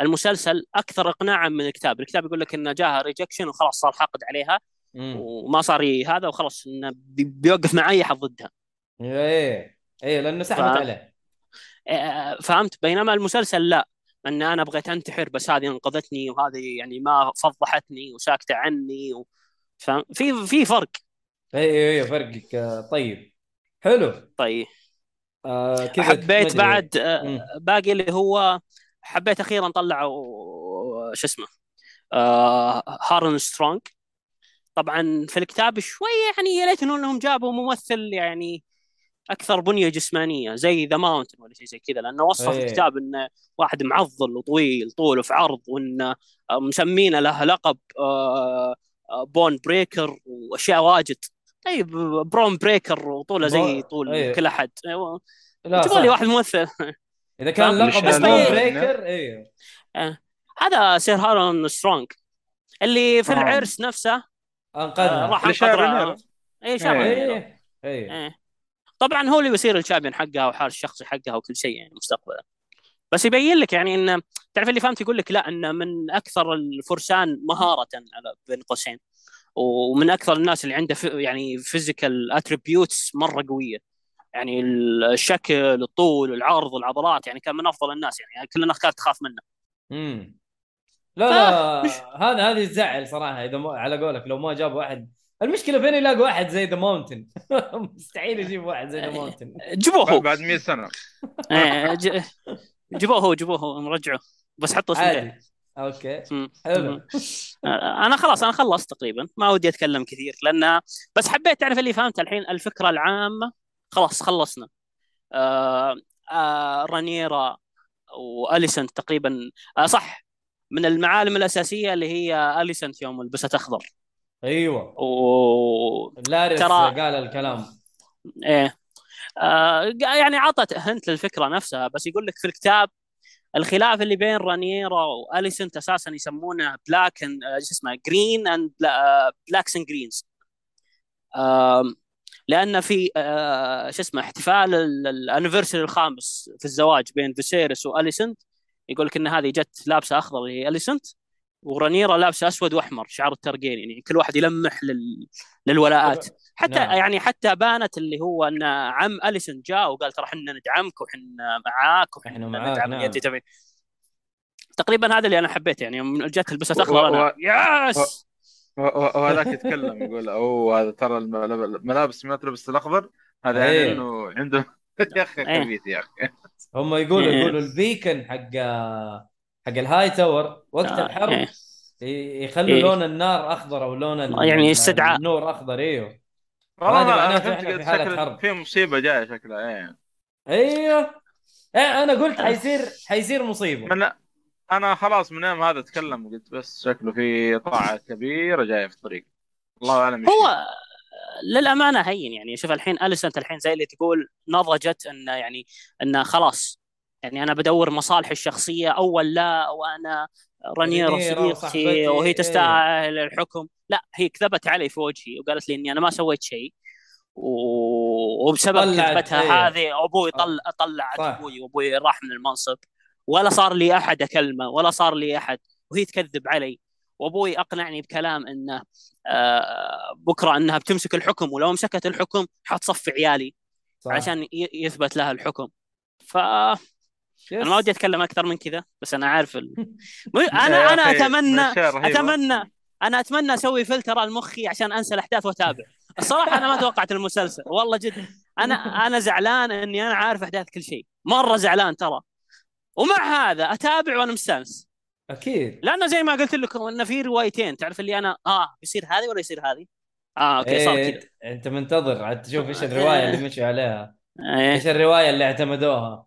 المسلسل أكثر اقناعا من الكتاب، الكتاب يقول لك انه جاها rejection وخلاص صار حاقد عليها مم. وما صار هذا وخلاص انه بي- بيوقف مع اي أحد ضدها. إيه إيه لأنه سحبت ف- عليه آه، فهمت؟ بينما المسلسل لا. إن أنا بغيت أنتحر بس هذه أنقذتني وهذه يعني ما فضحتني وساكتة عني و... فاهم في في فرق. إيه إيه، فرقك طيب. حلو. طيب. آه كذا حبيت. بعد آه،. باقي اللي هو حبيت أخيرا طلعوا شو اسمه آه هاروين سترونج طبعا في الكتاب شوي يعني يا ليت إنهم جابوا ممثل يعني أكثر بنية جسمانية زي the mountain ولا شيء زي كذا لأنه وصف إيه. الكتاب انه واحد معضل وطويل طول في عرض وانه مسمينه له لقب آه، آه، بون بريكر وأشياء واجد طيب برون بريكر وطوله زي بون- طول إيه. كل أحد. لا جيبوا لي. واحد ممثل إذا كان؟ لقب طيب- بريكر أيوه هذا سير هارون سترونج اللي في آه. العرس نفسه. آه، انقذها راح اللي شاب انقذ النيرو. اي شاب إيه. إيه. طبعا هو اللي بيصير الشامبيون حقها وحارس الشخصي حقها وكل شيء يعني مستقبلا. بس يبين لك يعني إن تعرف اللي فهمت يقول لك لا إن من أكثر الفرسان مهارة على بين قوسين. ومن أكثر الناس اللي عنده يعني physical attributes مرة قوية. يعني الشكل الطول العرض العضلات يعني كان من أفضل الناس يعني كل الناس كانت تخاف منه. امم لا لا هذا هذه تزعل صراحة إذا ما على قولك لو ما جاب واحد. المشكلة فين يلاقوا واحد زي the mountain مستحيل يجيب واحد زي the mountain جيبوه هو. بعد 100 سنة. ج- جيبوه هو جيبوه هو نرجعه. بس حطوا اسمه okay. حلو. مم. أنا خلاص أنا خلصت تقريبا. ما ودي أتكلم كثير لأن بس حبيت تعرف اللي فهمت الحين الفكرة العامة. خلاص خلصنا. آه آه رانيرا واليسنت تقريبا آه صح من المعالم الأساسية اللي هي اليسنت يوم لبست أخضر. أيوه. و لاريس ترى- قال الكلام. إيه. آه يعني عطت hint للفكرة نفسها بس يقول لك في الكتاب الخلاف اللي بين رانيرا واليسنت أساسا يسمونه black and شو اسمه green and blacks and greens لأن في آه، شو اسمه احتفال ال anniversary الخامس في الزواج بين فيسيريس وأليسنت. يقول لك إن هذه جت لابسة أخضر اللي هي أليسنت ورانيرا لابسة أسود وأحمر شعار التارجيريان يعني كل واحد يلمح لل... للولاءات. حتى نعم. يعني حتى بانت اللي هو إن عم اليسنت جاء وقال ترى إحنا ندعمك وحنا معاك وحنا ندعم نعم. انت تقريبا هذا اللي أنا حبيته يعني يوم جت لبست أخضر أنا yes و- و- وهذاك يتكلم يقول أوه هذا ترى الملاب- الملابس ما تلبس الاخضر هذا يعني إيه. إنه عنده يا أخي إيه. خبيث يا أخي هم يقولوا إيه. يقولوا ال beacon حق حق الهاي تاور وقت آه، الحرب إيه. ي- يخلوا إيه. لون النار أخضر أو لون يعني استدعاء. النور أخضر إيوه والله أنا فهمت إحنا في قلت حالة شكله حرب. في مصيبة جاية شكلها إيه إيوه إيه أنا قلت حيصير حيصير مصيبة من أنا خلاص من يوم هذا أتكلم قلت بس شكله في طاعة كبيرة جاية في الطريق الله أعلم هو للأمانة هين يعني شوف الحين أليسنت الحين زي اللي تقول نضجت انه يعني انه خلاص يعني أنا بدور مصالحي الشخصية أول لا وأنا وصاحبتي، صديقتي وهي إيه. تستاهل الحكم لا هي كذبت علي في وجهي وقالت لي إني أنا ما سويت شيء و- وبسبب كذبتها إيه. هذه أبوي طل طلعت صح. أبوي وأبوي راح من المنصب ولا صار لي أحد أكلمه ولا صار لي أحد. وهي تكذب علي. وأبوي أقنعني بكلام إنه آه، بكرة إنها بتمسك الحكم ولو مسكت الحكم حتصفي عيالي صح. عشان يثبت لها الحكم. فانا يس. ما ودي أتكلم أكثر من كذا بس أنا عارف ال... أنا أنا أتمنى. أتمنى أنا أتمنى أسوي فلتر لمخي عشان أنسى الأحداث وأتابع. الصراحة أنا ما توقعت المسلسل والله جد. أنا أنا زعلان إني أنا عارف أحداث كل شيء. مرة زعلان ترى. ومع هذا أتابع وأنا مستأنس. أكيد. لأنه زي ما قلت لكم إنه في روايتين. تعرف اللي أنا آه بيصير هذه ولا يصير هذه؟ آه أوكي صار إيه كذا. انت- انت منتظر عاد تشوف إيش الرواية اللي مشوا عليها. إيه. إيش الرواية اللي اعتمدوها؟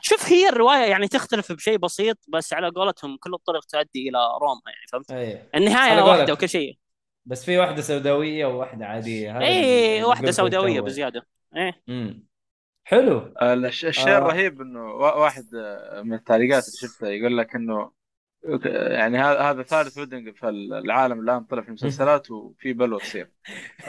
شوف هي الرواية يعني تختلف بشيء بسيط بس على قولتهم كل الطرق تؤدي إلى روما يعني فهمت؟ اي النهاية. واحدة وكل شيء. بس في واحدة سوداوية وواحدة عادية. اي واحدة سوداوية. بزيادة. إيه. حلو الش- الشيء آه. الرهيب إنه وا- واحد آه، من التعليقات اللي شفتها يقول لك إنه يعني هذا هذا ثالث ويدنج في العالم الآن طلع في المسلسلات وفي بلوه تصير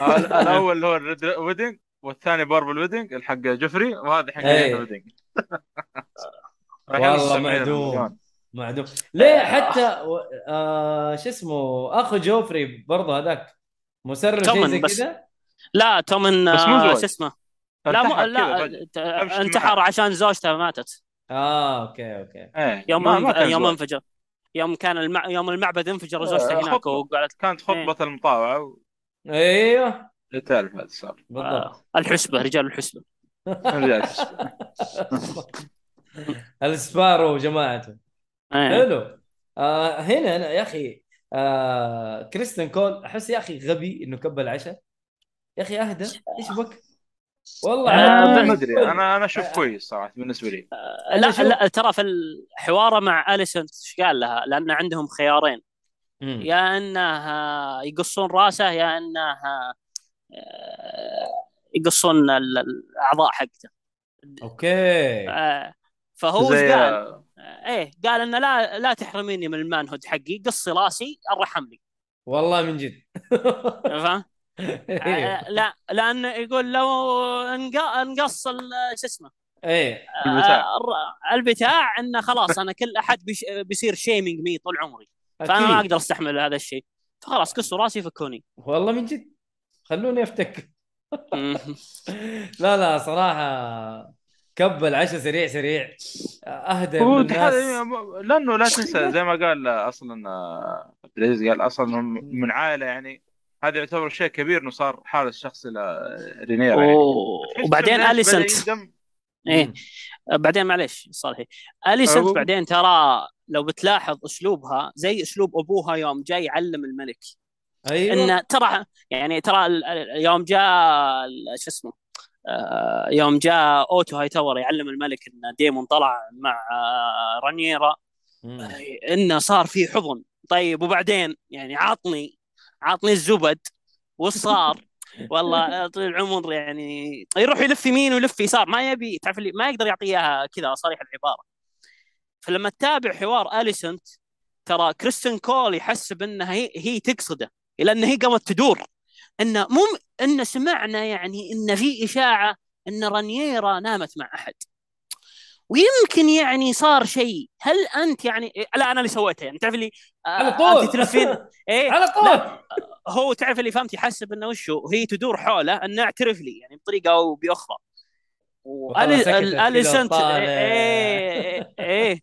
آه، ال- الأول اللي هو الريد ويدنج والثاني باربل ويدنج الحق جوفري وهذا حق إيه. ريد ويدنج والله معدوم معدوم ليه حتى و... آه شو اسمه أخو جوفري برضه هذاك مسرب شيء زي. كذا لا تومن بس مو آه،. شو اسمه لا مو لا انتحر. عشان زوجته ماتت آه okay okay إيه يوم ما ما يوم. انفجر يوم كان المع... يوم المعبد انفجر زوجته آه، هناك خطبة. وقالت كانت خطبة المطاوعة أيوه وتعرف هذا صار بالضبط آه الحسبة رجال الحسبة رجعت. السبارو وجماعته إيه. حلو آه هنا أنا يا أخي آه كريستن كول أحس يا أخي غبي إنه كب العشاء يا أخي أهدى إيش بك؟ والله آه، ما أدري أنا أنا أشوف كويس صراحة بالنسبة لي أنا لا لا ترى في الحوار مع اليسنت إيش قال لها؟ لأن عندهم خيارين مم. يا انه يقصون رأسه يا انه آه، يقصون ال- الأعضاء حقته okay آه، فهو إيش زي قال؟ آه، إيه قال إنه لا لا تحرميني من ال manhood حقي قصي رأسي أرحم لي والله من جد فاهم؟ آه، لا لأن يقول لو ال- شو اسمه إيه. البتاع. آه، الر- البتاع إنه خلاص أنا كل أحد بيش- بيصير shaming me طول عمري. فأنا ما. أقدر أستحمل هذا الشيء. فخلاص قصوا راسي فكوني. والله من جد. خلوني أفتك. لا لا صراحة كب العشاء سريع سريع. أهدى من الناس. لأنه لا تنسى زي ما قال أصلا آه، عبد العزيز قال أصلا من عائلة يعني هذا يعتبر شيء كبير إنه صار هالشخص إلى رينيرا يعني. وبعدين أليسنت. إيه. بعدين معليش صالحي. أليسنت بعدين ترى لو بتلاحظ أسلوبها زي أسلوب أبوها يوم جاي يعلم الملك. أيوه. إن ترى يعني ترى يوم جاء ال- شو اسمه آه، يوم جاء أوتو هاي تاور يعلم الملك إن ديمون طلع مع آه، رانيرا. إنه صار في حضن. طيب وبعدين يعني عطني عطني الزبد وش صار؟ والله طول العمر يعني يروح يلف يمين ويلف يسار ما يبي تعرف اللي ما يقدر يعطي إياها كذا صريح العبارة. فلما تتابع حوار أليسنت ترى كريستن كول يحسب انها هي, هي تقصده لأن هي قامت تدور. انه مو إن سمعنا يعني إن في إشاعة إن رانييرا نامت مع أحد. ويمكن يعني صار شيء. هل أنت يعني لا أنا اللي سويته. يعني تعرف اللي آه، على طول. أنت تلفين إيه على طول. هو تعرف اللي فهمت يحسب إنه وشو؟ وهي تدور حوله إنه اعترف لي يعني بطريقة أو بأخرى. واليسنت وطالع. إيه إيه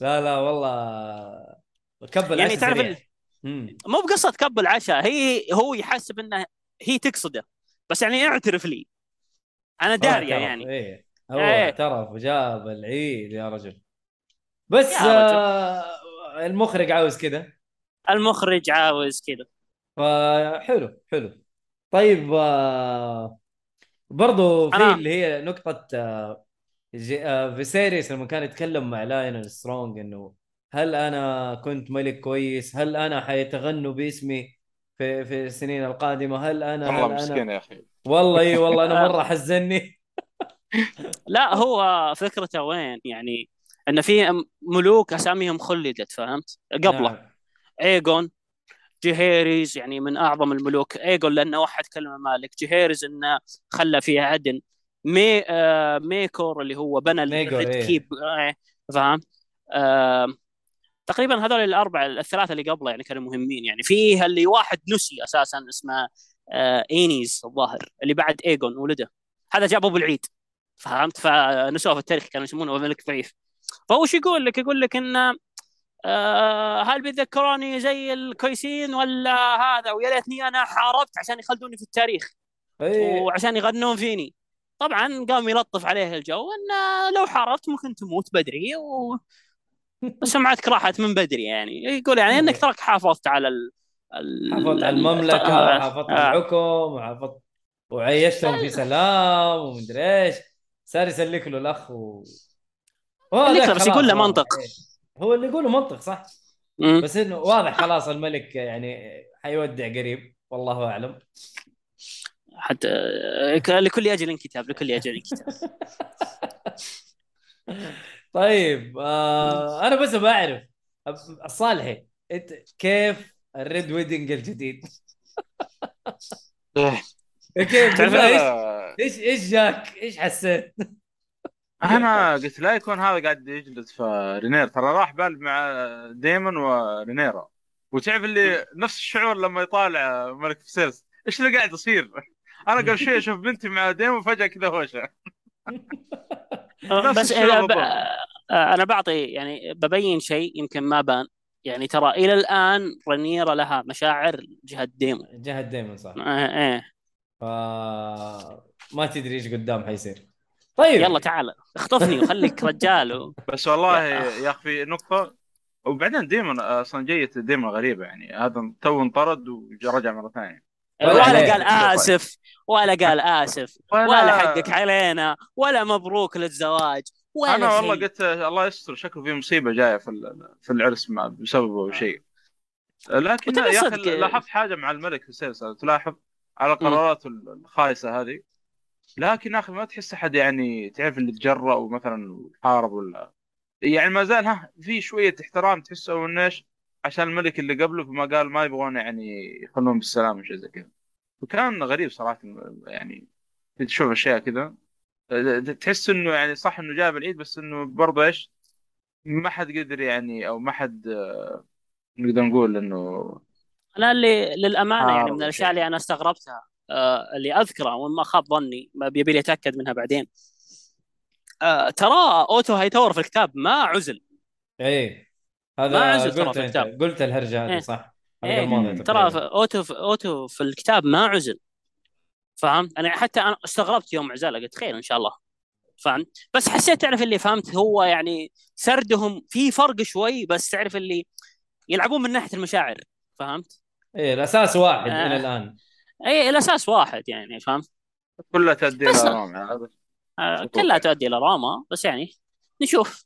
لا لا والله كب العشاء يعني تعرف. مو بقصة كب العشاء هي هو يحسب إنه هي تقصده. بس يعني اعترف لي. أنا هو داريه يعني. إيه. هو إيه. اعترف وجاب العيد يا رجل بس يا رجل. آه المخرج عاوز كذا المخرج عاوز كذا فحلو حلو طيب آه برضو في أنا- اللي هي نقطة آه جي- آه فيسيريس لما كان يتكلم مع لاين سترونج إنه هل أنا كنت ملك كويس؟ هل أنا حيتغنوا باسمي في في السنين القادمة؟ هل أنا والله مسكين يا أخي والله إي والله أنا مرة حزني لا هو فكرته وين؟ يعني إن في ملوك أساميهم خلدت فهمت؟ قبله. نعم. إيجون جيهيريز يعني من أعظم الملوك. ايجون لأنه وحد كل الممالك. جيهيريز إنه خلى فيها عدل. مي آه ميقور اللي هو بنى ال Red إيه. Keep آه فاهم آه تقريبا هذول الاربع الثلاثة اللي قبله يعني كانوا مهمين. يعني فيها اللي واحد نسي أساسا اسمه آه إينيز الظاهر اللي بعد ايجون ولده. هذا جاب العيد فهمت؟ فنسوه في التاريخ كانوا يسمونه ملك ضعيف. فهو شو يقول لك؟ يقول لك انه آه هل بيتذكروني زي الكويسين ولا هذا؟ ويا ليتني أنا حاربت عشان يخلدوني في التاريخ. إيه. وعشان يغنون فيني. طبعا قام يلطف عليه الجو انه لو حاربت ممكن تموت بدري. و... وسمعتك راحت من بدري يعني. يقول يعني إنك تراك حافظت على ال... ال... حافظت على المملكة وحافظت على الحكم وحافظت وعيشتهم في سلام ومدري إيش. صار يسلك له الأخ و... له، بس يقول له. منطق. إيه. هو اللي يقوله منطق صح مم. بس إنه واضح خلاص الملك يعني حيودع قريب والله أعلم حتى لكل أجل كتاب لكل أجل كتاب طيب آه أنا بس بعرف الصالحي أنت كيف الريد ويدنج الجديد؟ كيف إيش؟ إيش إيش جاك؟ إيش حسيت؟ أنا قلت لا يكون هذا قاعد يجلس في رينير. ترى راح بال مع ديمون ورينيرا وتعرف اللي نفس الشعور لما يطالع ملك فسيرس إيش اللي قاعد يصير؟ أنا قبل شوي أشوف بنتي مع ديمون فجاه كذا هوشة. نفس بس أنا, ب... آه، أنا بعطي يعني ببين شيء يمكن ما بان. يعني ترى إلى الآن رنيرا لها مشاعر جهة ديمون. جهة ديمون صح. آه إيه. ف ما تدري إيش قدام حيصير. طيب. يلا تعال اخطفني وخليك رجال و... بس والله يا أخي في نقطة. وبعدين ديمون أصلا جية ديمون غريبة يعني. هذا تو انطرد ورجع مرة ثانية. ولا ولا. قال آسف ولا قال آسف ولا حقك علينا ولا مبروك للزواج ولا أنا والله. قلت الله يستر شكله في مصيبة جاية في ال- في العرس ما بسببه أو شيء. لكن يا صدق- أخي لاحظت حاجة مع الملك في السلسله تلاحظ؟ على قراراته الخايسة هذه. لكن أخي ما تحس أحد يعني تعرف اللي تجرأ ومثلا حارب ولا. يعني ما زال ها في شوية احترام تحسه إنه إيش عشان الملك اللي قبله فما قال ما يبغون يعني يخلون بالسلام وشيء زي كذا. وكان غريب صراحة يعني تشوف أشياء كذا. تحس إنه يعني صح إنه جاب العيد بس إنه برضه إيش ما حد قدر يعني أو ما حد آه، نقدر نقول إنه أنا اللي للأمانة يعني حارب من وشيء. الأشياء اللي أنا استغربتها آه اللي اذكره وان ما خاب ظني ما بيبي لي أتأكد منها بعدين آه ترى أوتو هيتور في الكتاب ما عزل إيه ما هذا عزل ترى في الكتاب. قلت الهرجة هذه إيه. صح إيه. ترى. أوتو في أوتو في الكتاب ما عزل فهمت أنا حتى أنا استغربت يوم عزله قلت خير إن شاء الله فهمت بس حسيت تعرف اللي فهمت هو يعني سردهم في فرق شوي بس تعرف اللي يلعبون من ناحية المشاعر فهمت؟ إيه الأساس واحد آه. إلى الآن. اي الأساس واحد يعني فهمت؟ كلها تؤدي إلى هذا آه،. كلها تؤدي إلى راما بس يعني نشوف.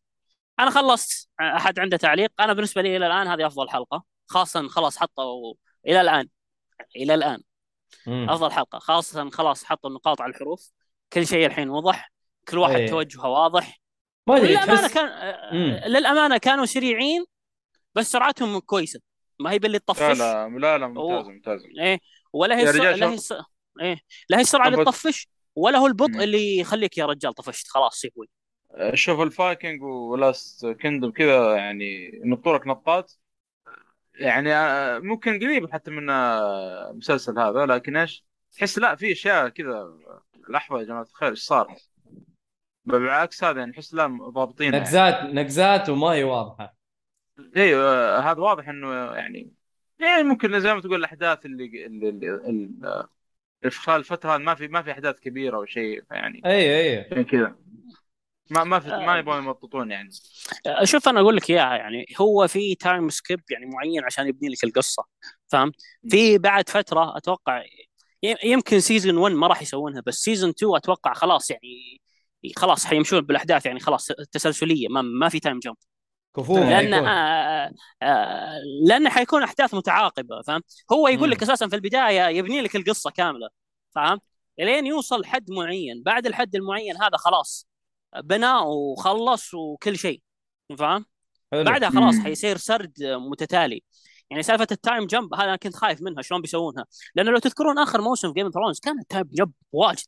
أنا خلصت. أحد عنده تعليق؟ أنا بالنسبة لي إلى الآن هذه أفضل حلقة. خاصه خلاص حطوا إلى الآن إلى الآن مم. أفضل حلقة. خاصه خلاص حطوا النقاط على الحروف. كل شيء الحين وضح كل واحد إيه. توجهه واضح. ما أدري للامانه تحس كان آه، مم. للأمانة كانوا سريعين بس سرعتهم كويسة. ما هي باللي لا تطفش لا لا لا ممتاز أوه. ممتاز إيه ولا هي يا الس... رجال لا هي. الس... إيه لا هي السرعة اللي. تطفش ولا هو البطء. اللي يخليك يا رجال طفشت خلاص يهوي شوف الفايكنج ولاست كندم كذا يعني نطورك نطات يعني آه، ممكن قريب حتى من آه، المسلسل هذا لكن إيش تحس لا في أشياء كذا لحظة يا جماعة الخير إيش صار؟ بالعكس هذا يعني احس لا ضابطين يعني. نقزات نقزات وما هي واضحة أيوه آه، هذا واضح إنه يعني يعني ممكن زي ما تقول الأحداث اللي اللي, اللي, اللي في خلال الفترة هذه ما في ما في أحداث كبيرة أو شيء يعني أيوه أيوه عشان كذا. ما ما في آه. ما يبغون يمططون يعني. شوف أنا أقول لك إياها يعني هو في time skip يعني معين عشان يبني لك القصة فاهم؟ في بعد فترة أتوقع ي- يمكن season 1 ما راح يسوونها بس season 2 أتوقع خلاص يعني خلاص حيمشون بالأحداث يعني خلاص تسلسلية ما, ما في time jump كفوه لأن. آه آه لأن حيكون أحداث متعاقبة فاهم هو يقول. لك أساسا في البداية يبني لك القصة كاملة فاهم إلين يوصل حد معين بعد الحد المعين هذا خلاص بنى وخلص وكل شيء فاهم. بعدها خلاص. حيصير سرد متتالي يعني سالفة ال time jump هذا أنا كنت خايف منها شلون بيسوونها لأنه لو تذكرون آخر موسم Game of Thrones كان ال time jump واجد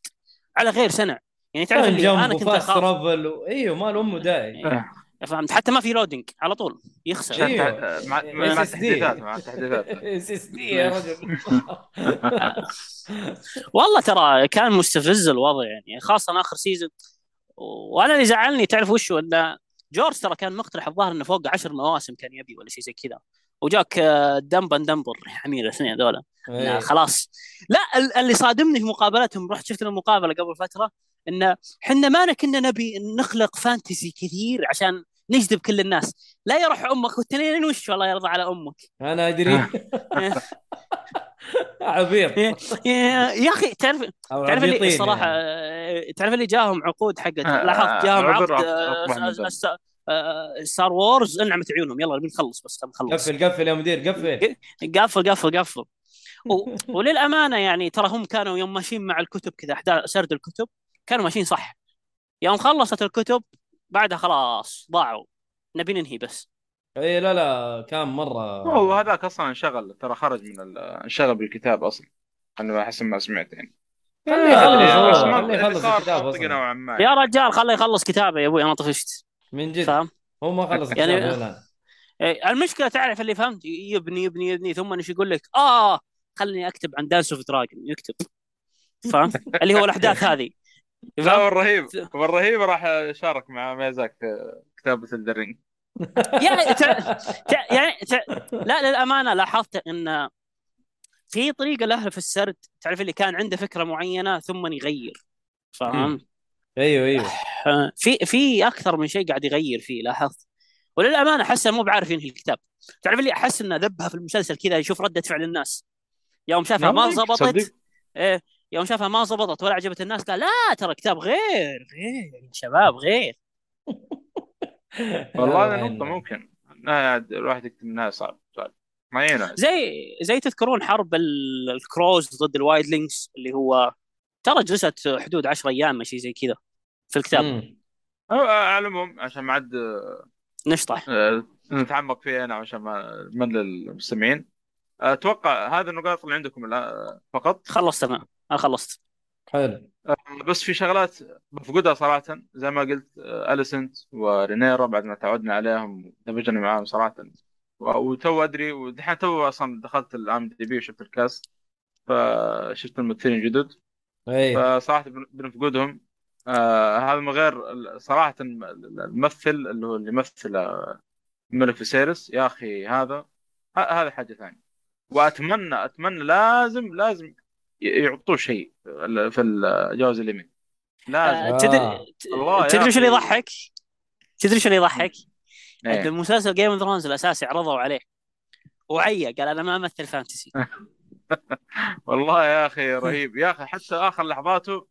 على غير سنه يعني تعرف اللي جمب أنا كنت أخاف. إيوه ما له أمه داعي إيه. فهمت حتى ما في لودنج على طول يخسر. إيه. عشان مع مع. التحديثات مع التحديثات إس إس دي يا رجل. والله ترى كان مستفز الوضع يعني خاصة آخر سيزون وأنا اللي زعلني تعرف وشو إن جورج ترى كان مقترح الظاهر إنه فوق عشر مواسم كان يبي ولا شيء زي كذا. وجاك آه، دمبن دمبر حمير الاثنين هذول إيه. خلاص. لا ال- اللي صادمني في مقابلتهم رحت شفت المقابلة قبل فترة. إن إحنا ما كنا نبي نخلق fantasy كثير عشان نجذب كل الناس. لا يروح أمك والتنين وش والله يرضى على أمك؟ أنا أدري. عبيط. يا أخي تعرف تعرف اللي الصراحه يعني. آه، تعرف اللي جاهم عقود حقت آه، لاحظت جاهم عقد. Star Wars انعمت عيونهم. يلا نبي نخلص بس نخلص. قفل قفل يا مدير قفل. قفل قفل قفل. وللأمانة يعني ترى هم كانوا يوم ماشيين مع الكتب كذا احداث سرد الكتب. كانوا ماشيين صح. يوم خلصت الكتب بعدها خلاص ضاعوا. نبي ننهي بس. اي لا لا كان مرة هو هذاك أصلا انشغل ترى خرج من ال- انشغل بالكتاب أصلا. أنا حسب ما سمعت يعني. خليه يخلص ما- خليه يخلص صار الكتاب أصلا. يا رجال خله يخلص كتابه يا أبوي أنا طفشت. من جد. فاهم؟ هو ما خلص يعني- الآن. إيه، المشكلة تعرف اللي فهمت؟ يبني يبني يبني ثم إيش يقول لك؟ آه خليني أكتب عن دانس اوف دراجون يكتب. فاهم؟ اللي هو الأحداث هذه. لا؟ والرهيب. والرهيب راح شارك مع ميزاك كتابة الدرينج يعني تع... تع... يعني تع... لا للأمانة لاحظت إن في طريقة له في السرد تعرف اللي كان عنده فكرة معينة ثم يغير فاهم؟ أيوه أيوه. آه، في في أكثر من شيء قاعد يغير فيه لاحظت. وللأمانة أحس مو بعارف ينهي الكتاب. تعرف اللي أحس إنه ذبها في المسلسل كذا يشوف ردة فعل الناس. يوم شافها ما صدق. إيه يوم شافها ما زبطت ولا عجبت الناس قال لا ترى كتاب غير غير يا شباب غير. والله هذه نقطة ممكن. لا، الواحد يكتب منها صعب صعب. ما ينعس زي زي تذكرون حرب ال- الكروز ضد الوايدلينجز اللي هو ترى جلست حدود 10 أيام شيء زي كذا في الكتاب. على العموم عشان ما عاد نشطح آه، نتعمق فيها هنا عشان ما نمل المستمعين أتوقع هذه النقاط اللي عندكم فقط. خلصت أنا أنا خلصت. حلو. بس في شغلات بفقدها صراحة. زي ما قلت آه، أليسنت ورينيرا بعد ما تعودنا عليهم دمجنا معاهم صراحة. و- وتو أدري ودحين تو أصلا دخلت ال IMDb وشفت ال cast فشفت الممثلين جدد. اي فصراحة بن- بنفقدهم. آه هذا من غير ال- صراحة الممثل اللي هو اللي يمثل آه، ملك فيسيرس. يا أخي هذا ه- هذا حاجة ثانية. وأتمنى أتمنى لازم لازم يعطوه شيء في الجوائز اليمين لازم آه، آه. تدري يا تدري شو اللي. يضحك؟ تدري شو اللي يضحك؟ ان إيه. المسلسل Game of Thrones الأساسي عرضوا عليه وعيا قال أنا ما أمثل fantasy والله يا أخي رهيب يا أخي حتى آخر لحظاته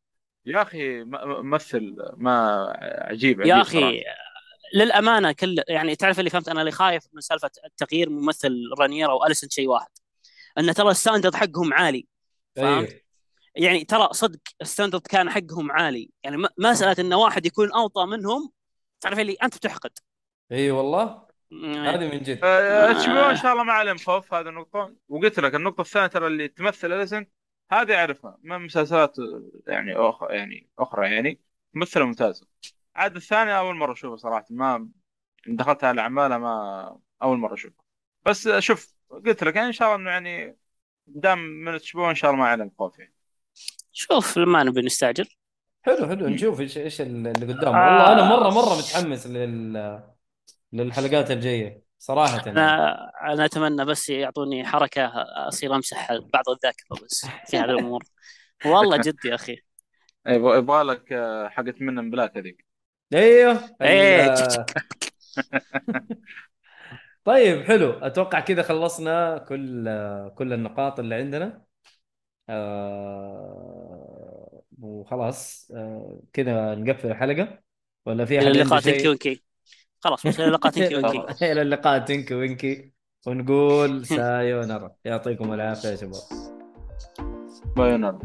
يا أخي ممثل ما عجيب يا عجيب أخي صراحة. للأمانة كل يعني تعرف اللي فهمت أنا اللي خايف من سالفة التغيير ممثل رانيرا واليسن شيء واحد أن ترى ال standard حقهم عالي فهمت؟ اي يعني ترى صدق ال standard كان حقهم عالي. يعني مساله إن واحد يكون أوطى منهم تعرف اللي أنت بتحقد. اي والله؟ م- هذه من جد. آه، HBO إن شاء الله ما عليهم خوف هذه النقطة. وقلت لك النقطة الثانية ترى اللي تمثل أليسن هذه أعرفها. من مسلسلات يعني أخرى يعني أخرى يعني ممثلة ممتازة. عاد الثانية أول مرة أشوفها صراحة. ما دخلت على أعمالها ما أول مرة أشوفها. بس شوف قلت لك يعني إن شاء الله إنه يعني دام من أو إن شاء الله ما عليهم خوف يعني شوف ما نبي نستعجل حلو حلو. نشوف إيش إيش اللي قدام آه. والله أنا مره مرة متحمس لل للحلقات الجاية صراحة. يعني. أنا أنا أتمنى بس يعطوني حركة أصير أمسح بعض الذاكرة بس في هذه الأمور. والله جد يا أخي. يبغى يبغى لك آه، حقت من بلاك هذيك. أيوه. إيه. طيب حلو. أتوقع كذا خلصنا كل كل النقاط اللي عندنا. آه وخلاص. آه كذا نقفل الحلقة. ولا في إلى احد عنده اللقاء. تنكي وينكي خلاص بس إلى اللقاء. تنكي وينكي إلى اللقاء. تنكي وينكي ونقول سايونارا. يعطيكم العافية يا شباب. بايونر